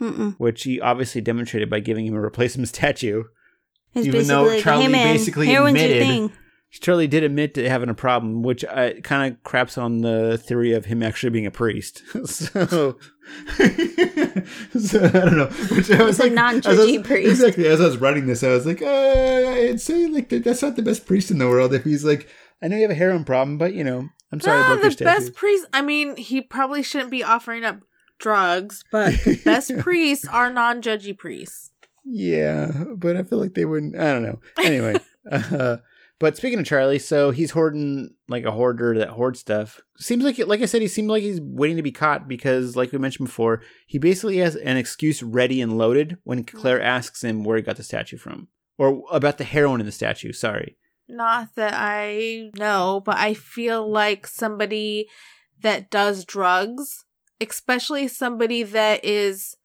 Mm-mm. which he obviously demonstrated by giving him a replacement statue. It's Even though basically like, Charlie hey man, basically admitted- Charlie did admit to having a problem, which uh, kind of craps on the theory of him actually being a priest. so, so I don't know. Which I was like, non-judgy as I was- priest. Exactly. As I was writing this, I was like, uh, I'd say like that's not the best priest in the world. If he's like, I know you have a heroin problem, but you know, I'm sorry, I Ah, the best priest. I mean, he probably shouldn't be offering up drugs, but the best priests are non-judgy priests. Yeah, but I feel like they wouldn't. I don't know. Anyway, uh, but speaking of Charlie, so he's hoarding like a hoarder that hoards stuff. Seems like, like I said, he seemed like he's waiting to be caught because, like we mentioned before, he basically has an excuse ready and loaded when mm-hmm. Claire asks him where he got the statue from or about the heroin in the statue. Sorry. Not that I know, but I feel like somebody that does drugs, especially somebody that is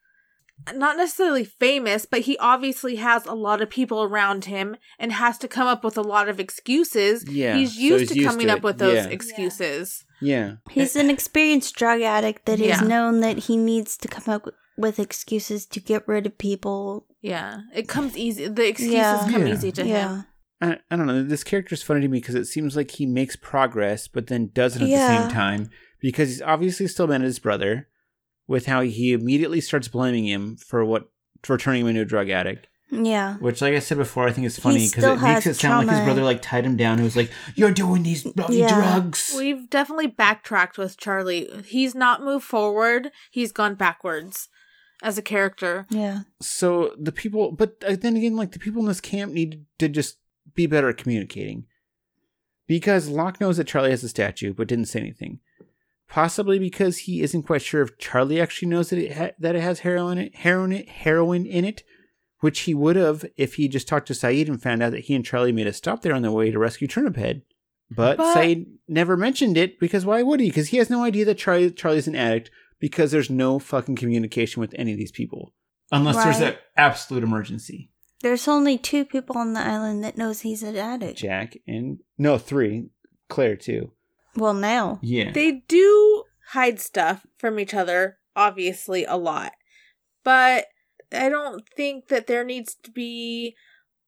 not necessarily famous, but he obviously has a lot of people around him and has to come up with a lot of excuses. Yeah, He's so used he's to used coming to up with those Yeah. excuses. Yeah. He's an experienced drug addict that has Yeah. known that he needs to come up with excuses to get rid of people. Yeah, it comes easy. The excuses Yeah. come Yeah. easy to yeah. him. I, I don't know. This character is funny to me because it seems like he makes progress, but then doesn't at the same time because he's obviously still mad at his brother with how he immediately starts blaming him for what for turning him into a drug addict. Yeah. Which, like I said before, I think is funny because it makes it sound like his brother like tied him down. He was like, "You're doing these bloody Yeah. drugs." We've definitely backtracked with Charlie. He's not moved forward. He's gone backwards as a character. Yeah. so the people, but uh, then again, like the people in this camp need to just be better at communicating. Because Locke knows that Charlie has a statue, but didn't say anything. Possibly because he isn't quite sure if Charlie actually knows that it ha- that it has heroin in- heroin heroin in it, which he would have if he just talked to Sayid and found out that he and Charlie made a stop there on their way to rescue Turnip Head. But, But- Sayid never mentioned it because why would he? Because he has no idea that Charlie Charlie's an addict because there's no fucking communication with any of these people unless there's an absolute emergency. There's only two people on the island that knows he's an addict. Jack and no three, Claire too. Well, now. Yeah. They do hide stuff from each other, obviously, a lot. But I don't think that there needs to be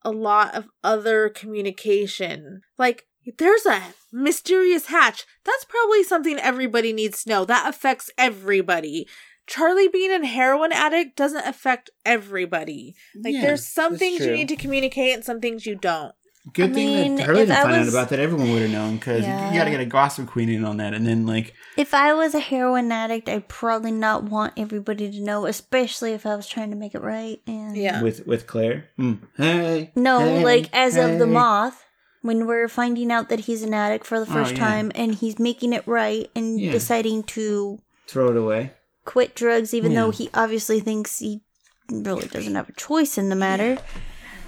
a lot of other communication. Like, there's a mysterious hatch. That's probably something everybody needs to know. That affects everybody. Charlie being a heroin addict doesn't affect everybody. Like, Yeah, there's some things you need to communicate and some things you don't. Good I thing mean, that Hurley if didn't I find out about that. Everyone would have known because Yeah. you got to get a gossip queen in on that, and then like If I was a heroin addict, I'd probably not want everybody to know, especially if I was trying to make it right. And Yeah. with with Claire. Mm. Hey, No, hey, like as of the moth, when we're finding out that he's an addict for the Oh, first yeah. time and he's making it right and Yeah. deciding to Throw it away. quit drugs, even Yeah. though he obviously thinks he really doesn't have a choice in the matter.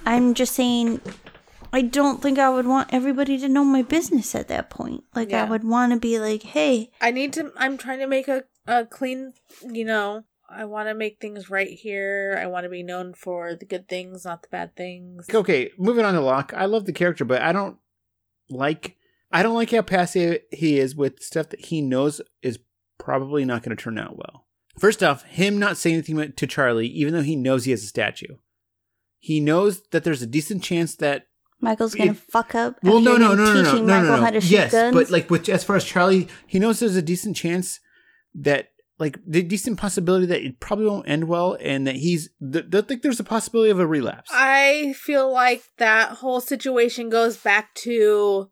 I'm just saying, I don't think I would want everybody to know my business at that point. Like, Yeah. I would want to be like, hey, I need to. I'm trying to make a a clean. You know, I want to make things right here. I want to be known for the good things, not the bad things. Okay, moving on to Locke. I love the character, but I don't like. I don't like how passive he is with stuff that he knows is probably not going to turn out well. First off, him not saying anything to Charlie, even though he knows he has a statue. He knows that there's a decent chance that Michael's gonna If- fuck up. Well, no, no, no, no, no, no, Michael no, no. how to shoot Yes, guns. but like with as far as Charlie, he knows there's a decent chance that like the decent possibility that it probably won't end well, and that he's. Th- th- think there's a possibility of a relapse. I feel like that whole situation goes back to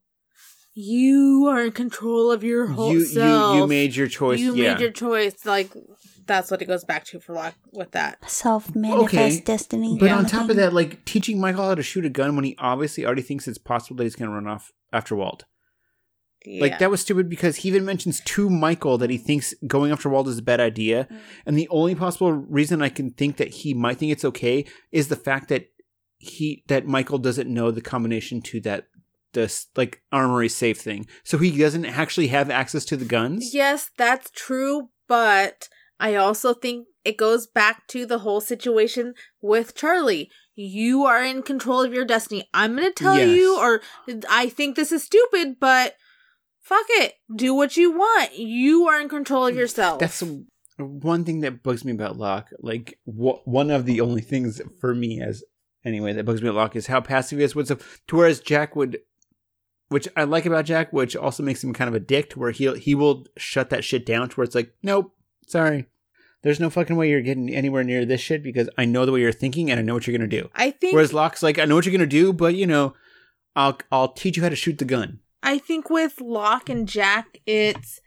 you are in control of your whole you, self. you you made your choice. You yeah. made your choice. Like that's what it goes back to for Locke with that. self manifest Okay, destiny. But Yeah. on top of that, like teaching Michael how to shoot a gun when he obviously already thinks it's possible that he's going to run off after Walt. Yeah. Like that was stupid because he even mentions to Michael that he thinks going after Walt is a bad idea, Mm. and the only possible reason I can think that he might think it's okay is the fact that he that Michael doesn't know the combination to that this like armory safe thing, so he doesn't actually have access to the guns. Yes, that's true, but I also think it goes back to the whole situation with Charlie. You are in control of your destiny. I'm going to tell Yes. you, or I think this is stupid, but fuck it. Do what you want. You are in control of yourself. That's one thing that bugs me about Locke. Like wh- one of the only things for me as anyway that bugs me about Locke is how passive he is with stuff. To whereas Jack would, which I like about Jack, which also makes him kind of a dick. To where he he will shut that shit down. To where it's like, nope, sorry. There's no fucking way you're getting anywhere near this shit because I know the way you're thinking and I know what you're gonna do. I think Whereas Locke's like, I know what you're gonna do, but you know, I'll I'll teach you how to shoot the gun. I think with Locke and Jack, it's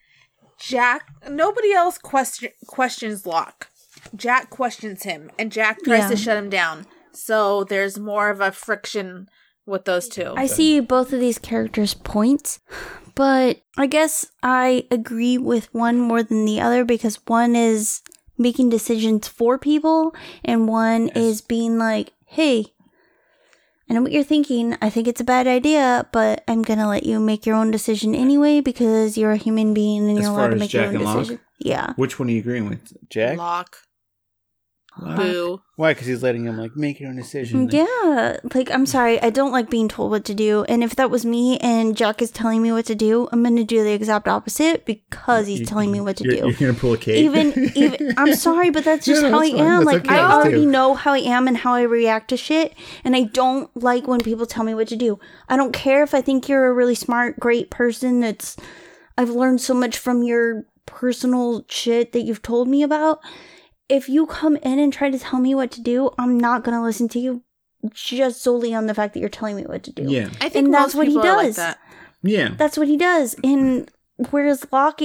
Jack. Nobody else question questions Locke. Jack questions him, and Jack tries Yeah. to shut him down. So there's more of a friction with those two. I see both of these characters' points, but I guess I agree with one more than the other because one is making decisions for people and one Yes. is being like, hey, I know what you're thinking. I think it's a bad idea, but I'm going to let you make your own decision anyway because you're a human being and As you're allowed to make Jack your own and Locke? decision. Yeah. Which one are you agreeing with, Jack? Locke, Locke? boo. Why? Because he's letting him like make your own decision. Like, Yeah, like I'm sorry, I don't like being told what to do. And if that was me and Jack is telling me what to do, I'm gonna do the exact opposite because he's You- telling me what to you're, do. You're gonna pull a cake. Even even I'm sorry, but that's just no, how I fine. am. That's Like okay. I already too. know how I am and how I react to shit, and I don't like when people tell me what to do. I don't care if I think you're a really smart, great person that's I've learned so much from your personal shit that you've told me about. If you come in and try to tell me what to do, I'm not going to listen to you just solely on the fact that you're telling me what to do. yeah, I think And that's most what he people like does. that. yeah. That's what he does. And whereas Locke,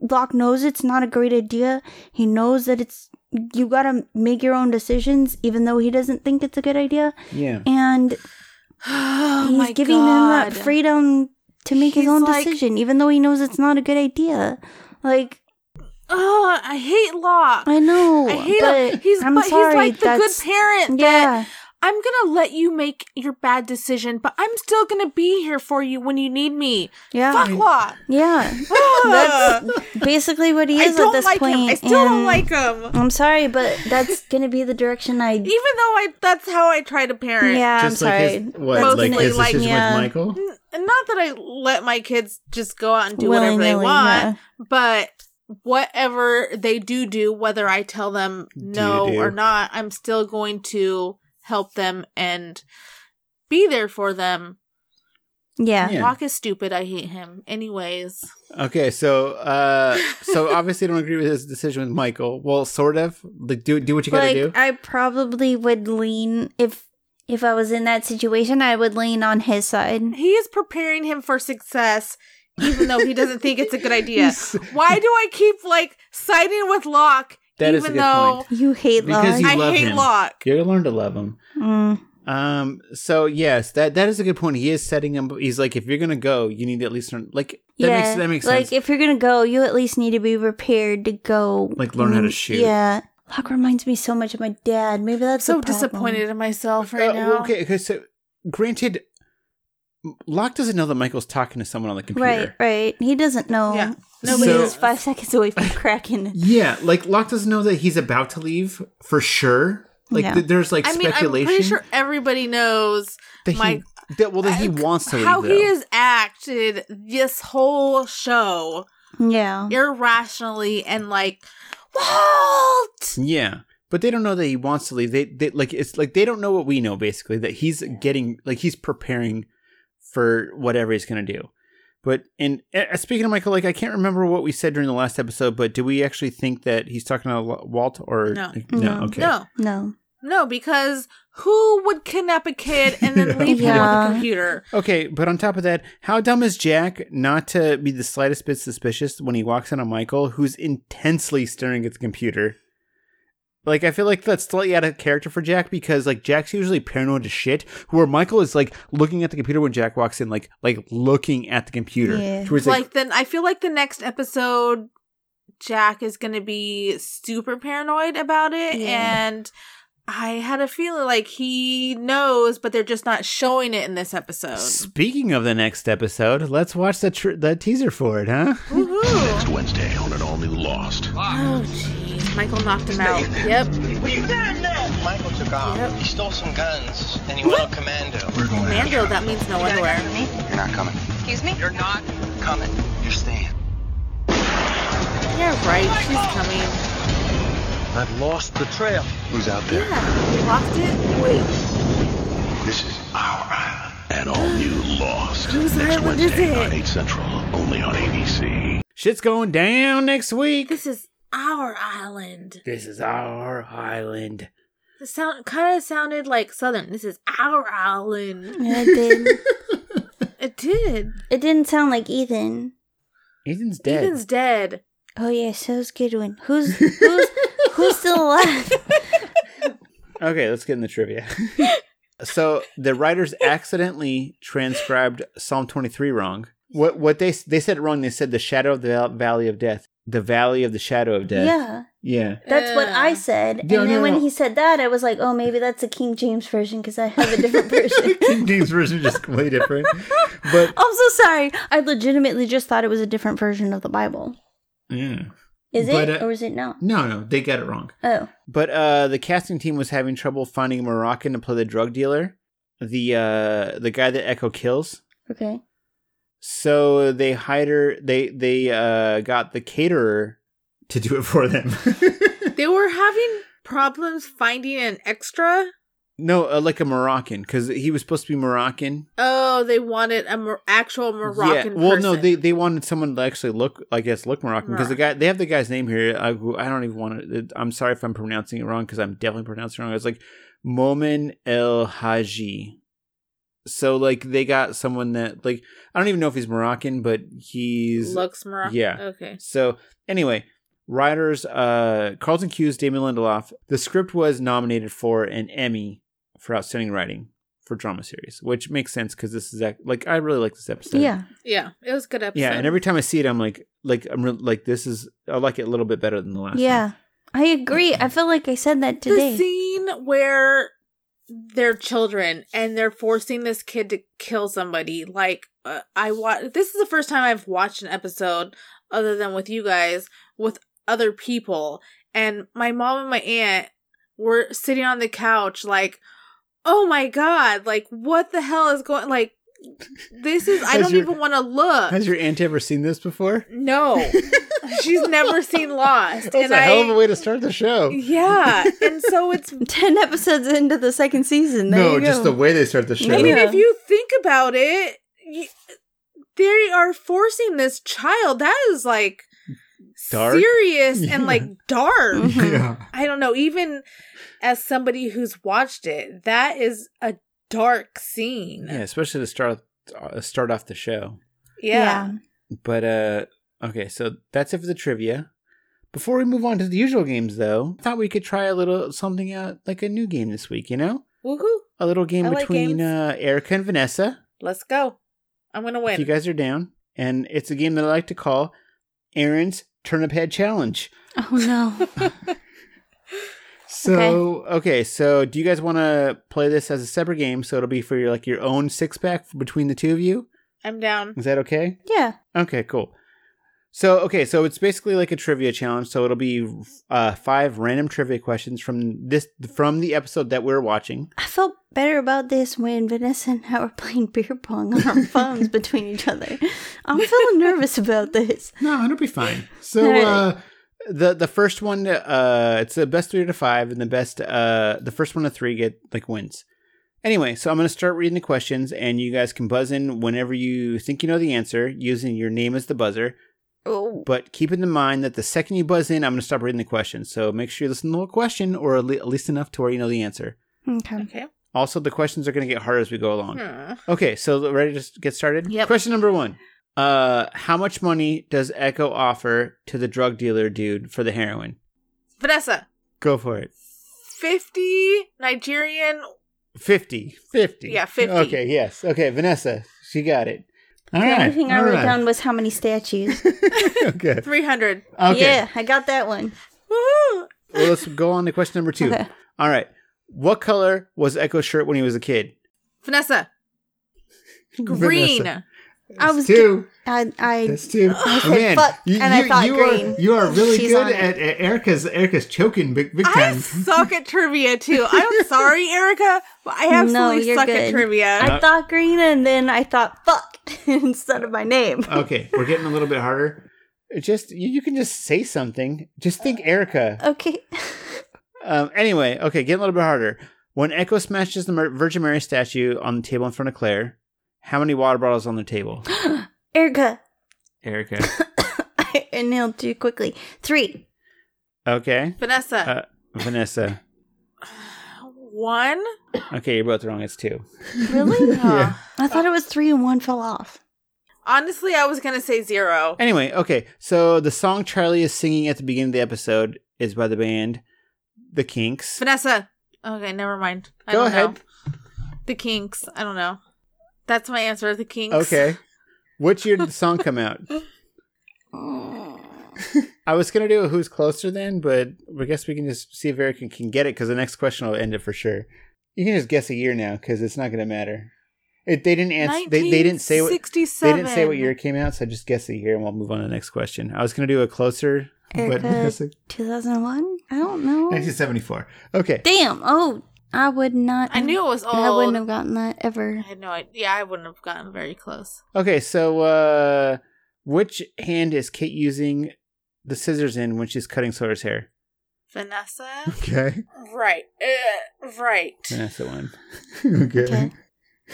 Locke knows it's not a great idea. He knows that it's you got to make your own decisions, even though he doesn't think it's a good idea. Yeah. And Oh he's my giving God. him that freedom to make his own like- decision, even though he knows it's not a good idea. Like Oh, I hate Locke. I know, I hate but him. He's I'm but sorry. he's like the good that's- parent that Yeah, I'm gonna let you make your bad decision, but I'm still gonna be here for you when you need me. yeah, Fuck Locke. yeah. That's basically what he is at this like point. him. I still don't like him. I'm sorry, but that's gonna be the direction I. Even though I that's how I try to parent. Yeah, I'm like sorry. his, what, Mostly like his like- yeah. with Michael? N- Not that I let my kids just go out and do whatever they want, yeah. but whatever they do do, whether I tell them no do. or not, I'm still going to help them and be there for them. Yeah. Yeah. Locke is stupid. I hate him. Anyways, Okay, so uh so obviously I don't agree with his decision with Michael. Well, sort of. Like do do what you gotta like do. I probably would lean if if I was in that situation, I would lean on his side. he is preparing him for success. Even though he doesn't think it's a good idea, why do I keep like siding with Locke? That is even a good though point. You hate Because you I love hate him. Locke? You're gonna learn to love him. Mm. Um so yes, that that is a good point. He is setting him he's like if you're going to go, you need to at least learn like that yeah, makes that makes like sense. Like if you're gonna go, you at least need to be prepared to go. Like, learn how to shoot. Yeah, Locke reminds me so much of my dad. Maybe that's so the disappointed in myself right Uh, now. okay, okay, so granted Locke doesn't know that Michael's talking to someone on the computer. Right, right. He doesn't know. Yeah. Nobody So- is five seconds away from cracking. Yeah, like Locke doesn't know that he's about to leave for sure. Like Yeah. th- there's like I mean, I'm speculation. pretty sure everybody knows That My- he, that, well, that he uh, wants to leave. how though. he has acted this whole show Yeah. irrationally and like Walt. Yeah, but they don't know that he wants to leave. They, they like it's like they don't know what we know. Basically, that he's getting like he's preparing for whatever he's gonna do. But and uh, speaking of Michael, like I can't remember what we said during the last episode, but do we actually think that he's talking to Wa- Walt or No. no? No. Okay, No, No. no, because who would kidnap a kid and then leave him Yeah. with a computer? Okay, but on top of that, how dumb is Jack not to be the slightest bit suspicious when he walks in on Michael, who's intensely staring at the computer? Like, I feel like that's slightly out of character for Jack because, like, Jack's usually paranoid as shit, where Michael is, like, looking at the computer when Jack walks in, like, like looking at the computer. Yeah. To like, Like then, I feel like the next episode, Jack is gonna be super paranoid about it, Yeah. and I had a feeling like he knows, but they're just not showing it in this episode. speaking of the next episode, let's watch the, tr- the teaser for it, huh? Woohoo! Next Wednesday on an all new Lost. Oh jeez, Michael knocked him out. Yep. What you done Michael took off. Yep. He stole some guns and he went on commando. We're going Mando, that means no underwear. You're not coming. Excuse me? You're not coming. You're staying. Yeah, right. She's coming. I've lost the trail. Who's out there? Yeah, we lost it. Wait, This is our island. An all new Lost. Who's Next island is it? on 8 Central. Only on ABC. Shit's going down next week. this is our island. This is our island. The sound kind of sounded like Southern. This is our island. Yeah, it did. It did. it didn't sound like Ethan. Ethan's dead. Ethan's dead. Oh yeah, so it's a. Who's who's who's still alive? Okay, let's get in the trivia. so the writers accidentally transcribed Psalm 23 wrong. What what they they said it wrong. They said the shadow of the valley of death, the valley of the shadow of death. Yeah, yeah. that's what I Yeah. said. And Yeah, then no, when no. he said that, I was like, oh, maybe that's a King James version because I have a different version. King James version is just way different. But I'm so sorry. I legitimately just thought it was a different version of the Bible. yeah. Is But, it uh, or is it not? No, no, they got it wrong. Oh, But uh, the casting team was having trouble finding a Moroccan to play the drug dealer, the uh, the guy that Eko kills. okay. So they hired her. They they uh, got the caterer. To do it for them. They were having problems finding an extra. No, uh, like a Moroccan, because he was supposed to be Moroccan. Oh, they wanted a Mor- actual Moroccan. yeah. Well, no, they they wanted someone to actually look, I guess, look Moroccan because the guy they have the guy's name here. I, I don't even want to. I'm sorry if I'm pronouncing it wrong because I'm definitely pronouncing it wrong. It's like Momen El Haji. So like they got someone that like I don't even know if he's Moroccan, but he's looks Moroccan. yeah. Okay. So anyway, writers uh Carlton Cuse, Damon Lindelof. The script was nominated for an Emmy for outstanding writing for drama series, which makes sense because this is act- like I really like this episode. Yeah. Yeah, it was a good episode. yeah, and every time I see it, I'm like, like I'm re- like this is I like it a little bit better than the last. one. Yeah. I agree. I feel like I said that the today. scene where they're children and they're forcing this kid to kill somebody. Like uh, i watch this is the first time i've watched an episode other than with you guys with other people. And my mom and my aunt were sitting on the couch like oh my god like what the hell is going like this is i Has don't your- even want to look Has your aunt ever seen this before? no she's never seen lost That's and a i hell of a way to start the show. yeah and so it's 10 episodes into the second season. There no, you go. just the way they start the show. I mean, Yeah. if you think about it, y they are forcing this child. That is like Dark? serious Yeah. and like dark. Mhm. yeah. I don't know. Even as somebody who's watched it, that is a dark scene. Yeah, especially to start uh, start off the show. Yeah. But uh okay, so that's it for the trivia. Before we move on to the usual games though, I thought we could try a little something out like a new game this week, you know? Woohoo! A little game I between games. uh Erica and Vanessa, Let's go. I'm gonna if you guys are down. And it's a game that I like to call Aaron's Turnip Head Challenge. Oh no. So okay, so do you guys want to play this as a separate game? So it'll be for your like your own six pack between the two of you. I'm down. Is that okay? yeah. Okay, cool. So okay, so it's basically like a trivia challenge. So it'll be uh, five random trivia questions from this from the episode that we're watching. I felt better about this when Vanessa and I were playing beer pong on our phones between each other. I'm feeling nervous about this. No, it'll be fine. So Alright. uh, the the first one, uh, it's the best three to five, and the best uh, the first one to three get like wins. Anyway, so I'm gonna start reading the questions, and you guys can buzz in whenever you think you know the answer using your name as the buzzer. Oh. But keep in mind that the second you buzz in, I'm going to stop reading the question. So make sure you listen to the whole question or at least enough to where you know the answer. Okay. Okay. Also, the questions are going to get harder as we go along. Hmm. Okay, so ready to get started? Yep. Question number one. Uh, how much money does Eko offer to the drug dealer dude for the heroin? Vanessa, Go for it. 50 Nigerian. 50. 50. Yeah, 50. Okay, yes. Okay, Vanessa, she got it. All The right. only thing I all wrote right. down was how many statues. okay. 300. Okay. Yeah, I got that one. Woohoo! Well, let's go on to question number two. Okay. All right. What color was Eko's shirt when he was a kid? Vanessa. Green. Vanessa. I was two. I I That's two. I said fuck, and I thought you green. Are, you are really She's good at, at Erica's. Erica's choking big, big I suck at trivia too. I'm sorry, Erica, but I absolutely you're suck at trivia. I thought green, and then I thought fuck instead of my name. Okay, we're getting a little bit harder. Just you, you can just say something. Just think Erica. Okay. Um, anyway, okay, get a little bit harder. When Eko smashes the Mer- Virgin Mary statue on the table in front of Claire, how many water bottles on the table? Erica, Erica. I inhaled too quickly. Three. Okay. Vanessa. Uh, Vanessa. One. Okay, you're both wrong. It's two. Really? Yeah. I thought it was three and one fell off. Honestly, I was gonna say zero. Anyway, okay, so the song Charlie is singing at the beginning of the episode is by the band The Kinks. Vanessa. Okay, never mind. I Go don't ahead. know. The Kinks. I don't know. That's my answer. The Kinks. Okay. Which year did the song come out? I was gonna do a who's closer then, but I guess we can just see if Eric can, can get it because the next question will end it for sure. You can just guess a year now because it's not gonna matter. It, they didn't answer. They, they didn't say what they didn't say what year it came out, so I just guess a year and we'll move on to the next question. I was gonna do a closer, but 2001? I don't know. 1974. okay. Damn. Oh, I would not. I knew it was old. I wouldn't have gotten that ever. I ever. had no idea. Yeah, I wouldn't have gotten very close. Okay, so uh which hand is Kate using the scissors in when she's cutting Sawyer's hair? Vanessa. Okay. right. Uh, right. Vanessa that's one. okay. Okay.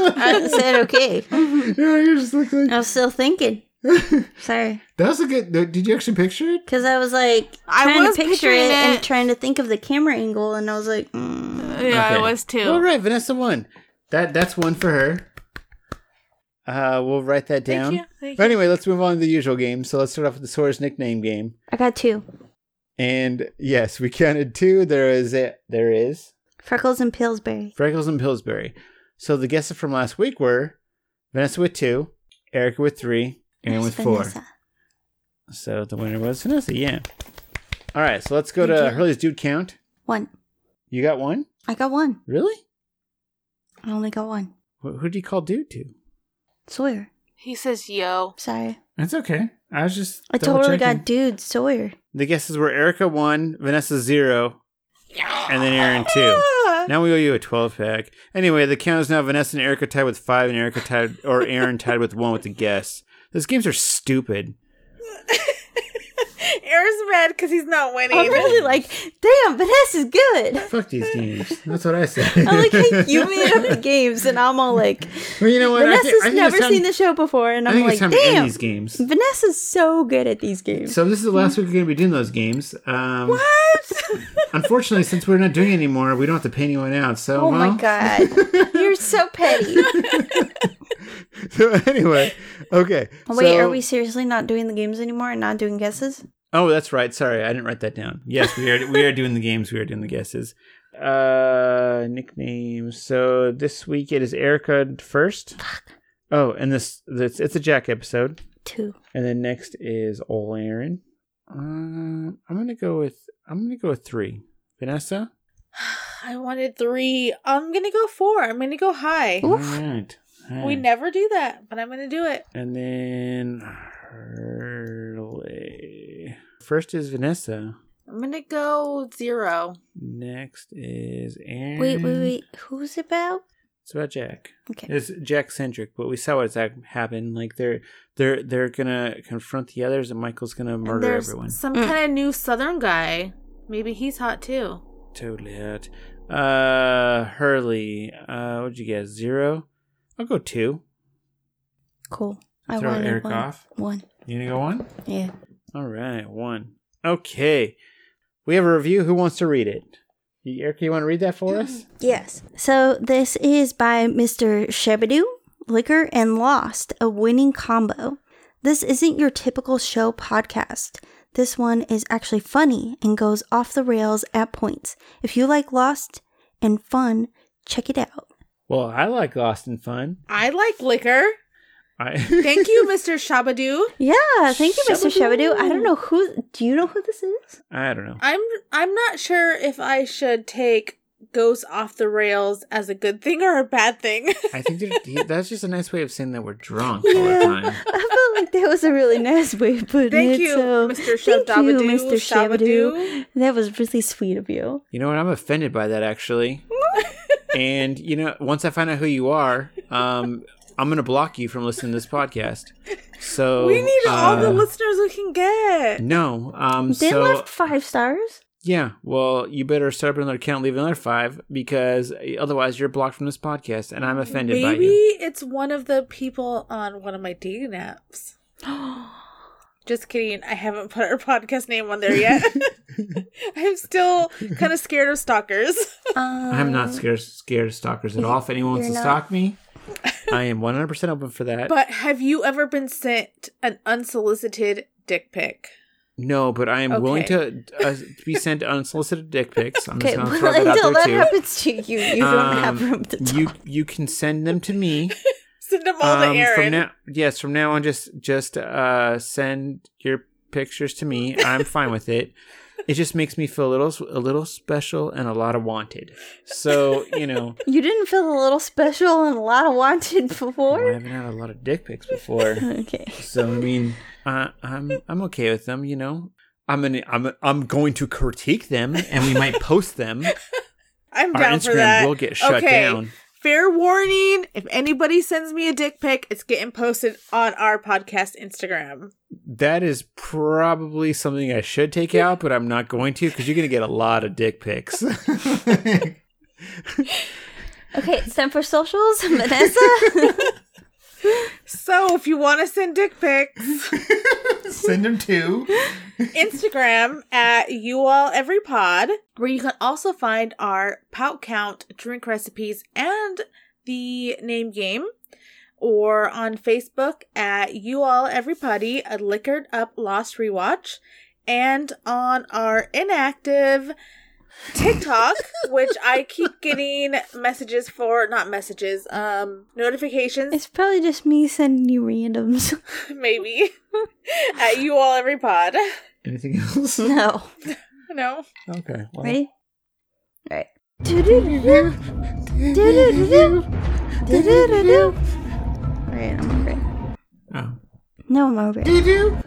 I said okay. yeah, you're just look like I was still thinking. Sorry. that was a good. Did you actually picture it? Because I was like I trying was to picture picturing it, and trying to think of the camera angle, and I was like, mm. Yeah, Okay. it was too. All right, Vanessa won. That that's one for her. Uh, we'll write that Thank down. you. Thank But anyway, let's move on to the usual game. So let's start off with the Sawyer's nickname game. I got two. And yes, we counted two. There is a, there is Freckles and Pillsbury. Freckles and Pillsbury. So the guesses from last week were Vanessa with two, Erica with three, Aaron with four. Vanessa. So the winner was Vanessa, yeah. All right, so let's go Thank to you. Hurley's Dude Count. One. You got one? I got one. Really? I only got one. Wh- Who did you call dude to? Sawyer. He says, yo. Sorry. It's okay. I was just. I totally got dude Sawyer. The guesses were Erica one, Vanessa zero, and then Aaron two. Now we owe you a twelve pack. Anyway, the count is now Vanessa and Erica tied with five, and Erica tied or Aaron tied with one with the guess. Those games are stupid. Aaron's mad because he's not winning. I'm really like, damn, Vanessa's good. Fuck these games. That's what I said. I'm like how you made up the games, and I'm all like, well, you know what? I Vanessa's think- I think never it's time- seen the show before, and I I'm think like, it's time to end damn, these games. Vanessa's so good at these games. So this is the last week we're going to be doing those games. Um, what? Unfortunately, since we're not doing it anymore, we don't have to pay anyone out. So, oh my god, you're so petty. So anyway, okay. Wait, so- are we seriously not doing the games anymore and not doing guesses? Oh, that's right. Sorry, I didn't write that down. Yes, we are. we are doing the games. We are doing the guesses. Uh, nicknames. So this week it is Erica first. Oh, and this, this it's a Jack episode, Two. and then next is Ol Aaron. Um, I'm gonna go with I'm gonna go with three. Vanessa. I wanted three. I'm going to go four. I'm going to go high. All right. We never do that, but I'm going to do it. And then Hurley. First is Vanessa. I'm going to go zero. Next is Aaron. Wait, wait, wait. Who's about? It's about Jack. Okay. It's Jack centric, but we saw what's that happen. Like they're they're they're gonna confront the others, and Michael's gonna murder there's everyone. some Mm. kind of new southern guy. Maybe he's hot too. Totally hot. Uh, Hurley. Uh, what'd you guess? Zero. I'll go two. Cool. I Throw wanted Eric one. off. One. You gonna go one? Yeah. All right, one. Okay. We have a review. Who wants to read it? Eric, you want to read that for us? Yes. So this is by Mr. Shebadoo, Liquor and Lost, a winning combo. This isn't your typical show podcast. This one is actually funny and goes off the rails at points. If you like Lost and fun, check it out. Well, I like Lost and Fun. I like liquor. I Thank you, Mr. Shabadoo. Yeah, thank you, Mr. Shebadoo. I don't know who. Do you know who this is? I don't know. I'm I'm not sure if I should take goes off the rails as a good thing or a bad thing. I think that- that's just a nice way of saying that we're drunk all the time. I felt like that was a really nice way of putting Thank it. you, so Mr. Thank you, Shabadoo, Mr. Shabadoo. Shabadoo. That was really sweet of you. You know what? I'm offended by that actually. And you know, once I find out who you are, um, I'm gonna block you from listening to this podcast. So we need all the uh, listeners we can get. No, um, They so left five stars. yeah. Well, you better start up another account, leave another five, because otherwise you're blocked from this podcast, and I'm offended by Maybe you. it's one of the people on one of my dating apps. Just kidding. I haven't put our podcast name on there yet. I'm still kind of scared of stalkers. Um, I'm not scared scared of stalkers at all. If anyone wants to not? stalk me, I am 100 percent open for that. But have you ever been sent an unsolicited dick pic? no, but I am willing to uh, be sent unsolicited dick pics. I'm Okay, just gonna well, throw that out until there that too. happens to you, you don't have Um, room to talk. You you can send them to me. Send them all to Um, Aaron. From now, yes, from now on, just just uh, send your pictures to me. I'm fine with it. It just makes me feel a little a little special and a lot of wanted. So you know, You didn't feel a little special and a lot of wanted before. I haven't had a lot of dick pics before. Okay. So I mean, uh, I'm I'm okay with them. You know, I'm gonna I'm I'm going to critique them, and we might post them. I'm Our down for Instagram that. will get shut okay. down. Fair warning: if anybody sends me a dick pic, it's getting posted on our podcast Instagram. That is probably something I should take out, but I'm not going to because you're gonna get a lot of dick pics. Okay, it's time for socials. Vanessa? So if you want to send dick pics, Send them to. Instagram at you all every pod, where you can also find our pout count drink recipes and the name game, or on Facebook at you all every potty a liquored up lost rewatch, and on our inactive TikTok, which I keep getting messages for, not messages, um, notifications, It's probably just me sending you randoms. maybe, at you all every pod. Anything else? no. No. Okay. Well, Ready? Right. Do-do-do-do. Do-do-do-do. Do-do-do-do. Alright, I'm over it. Oh. No, I'm over it. Do-do.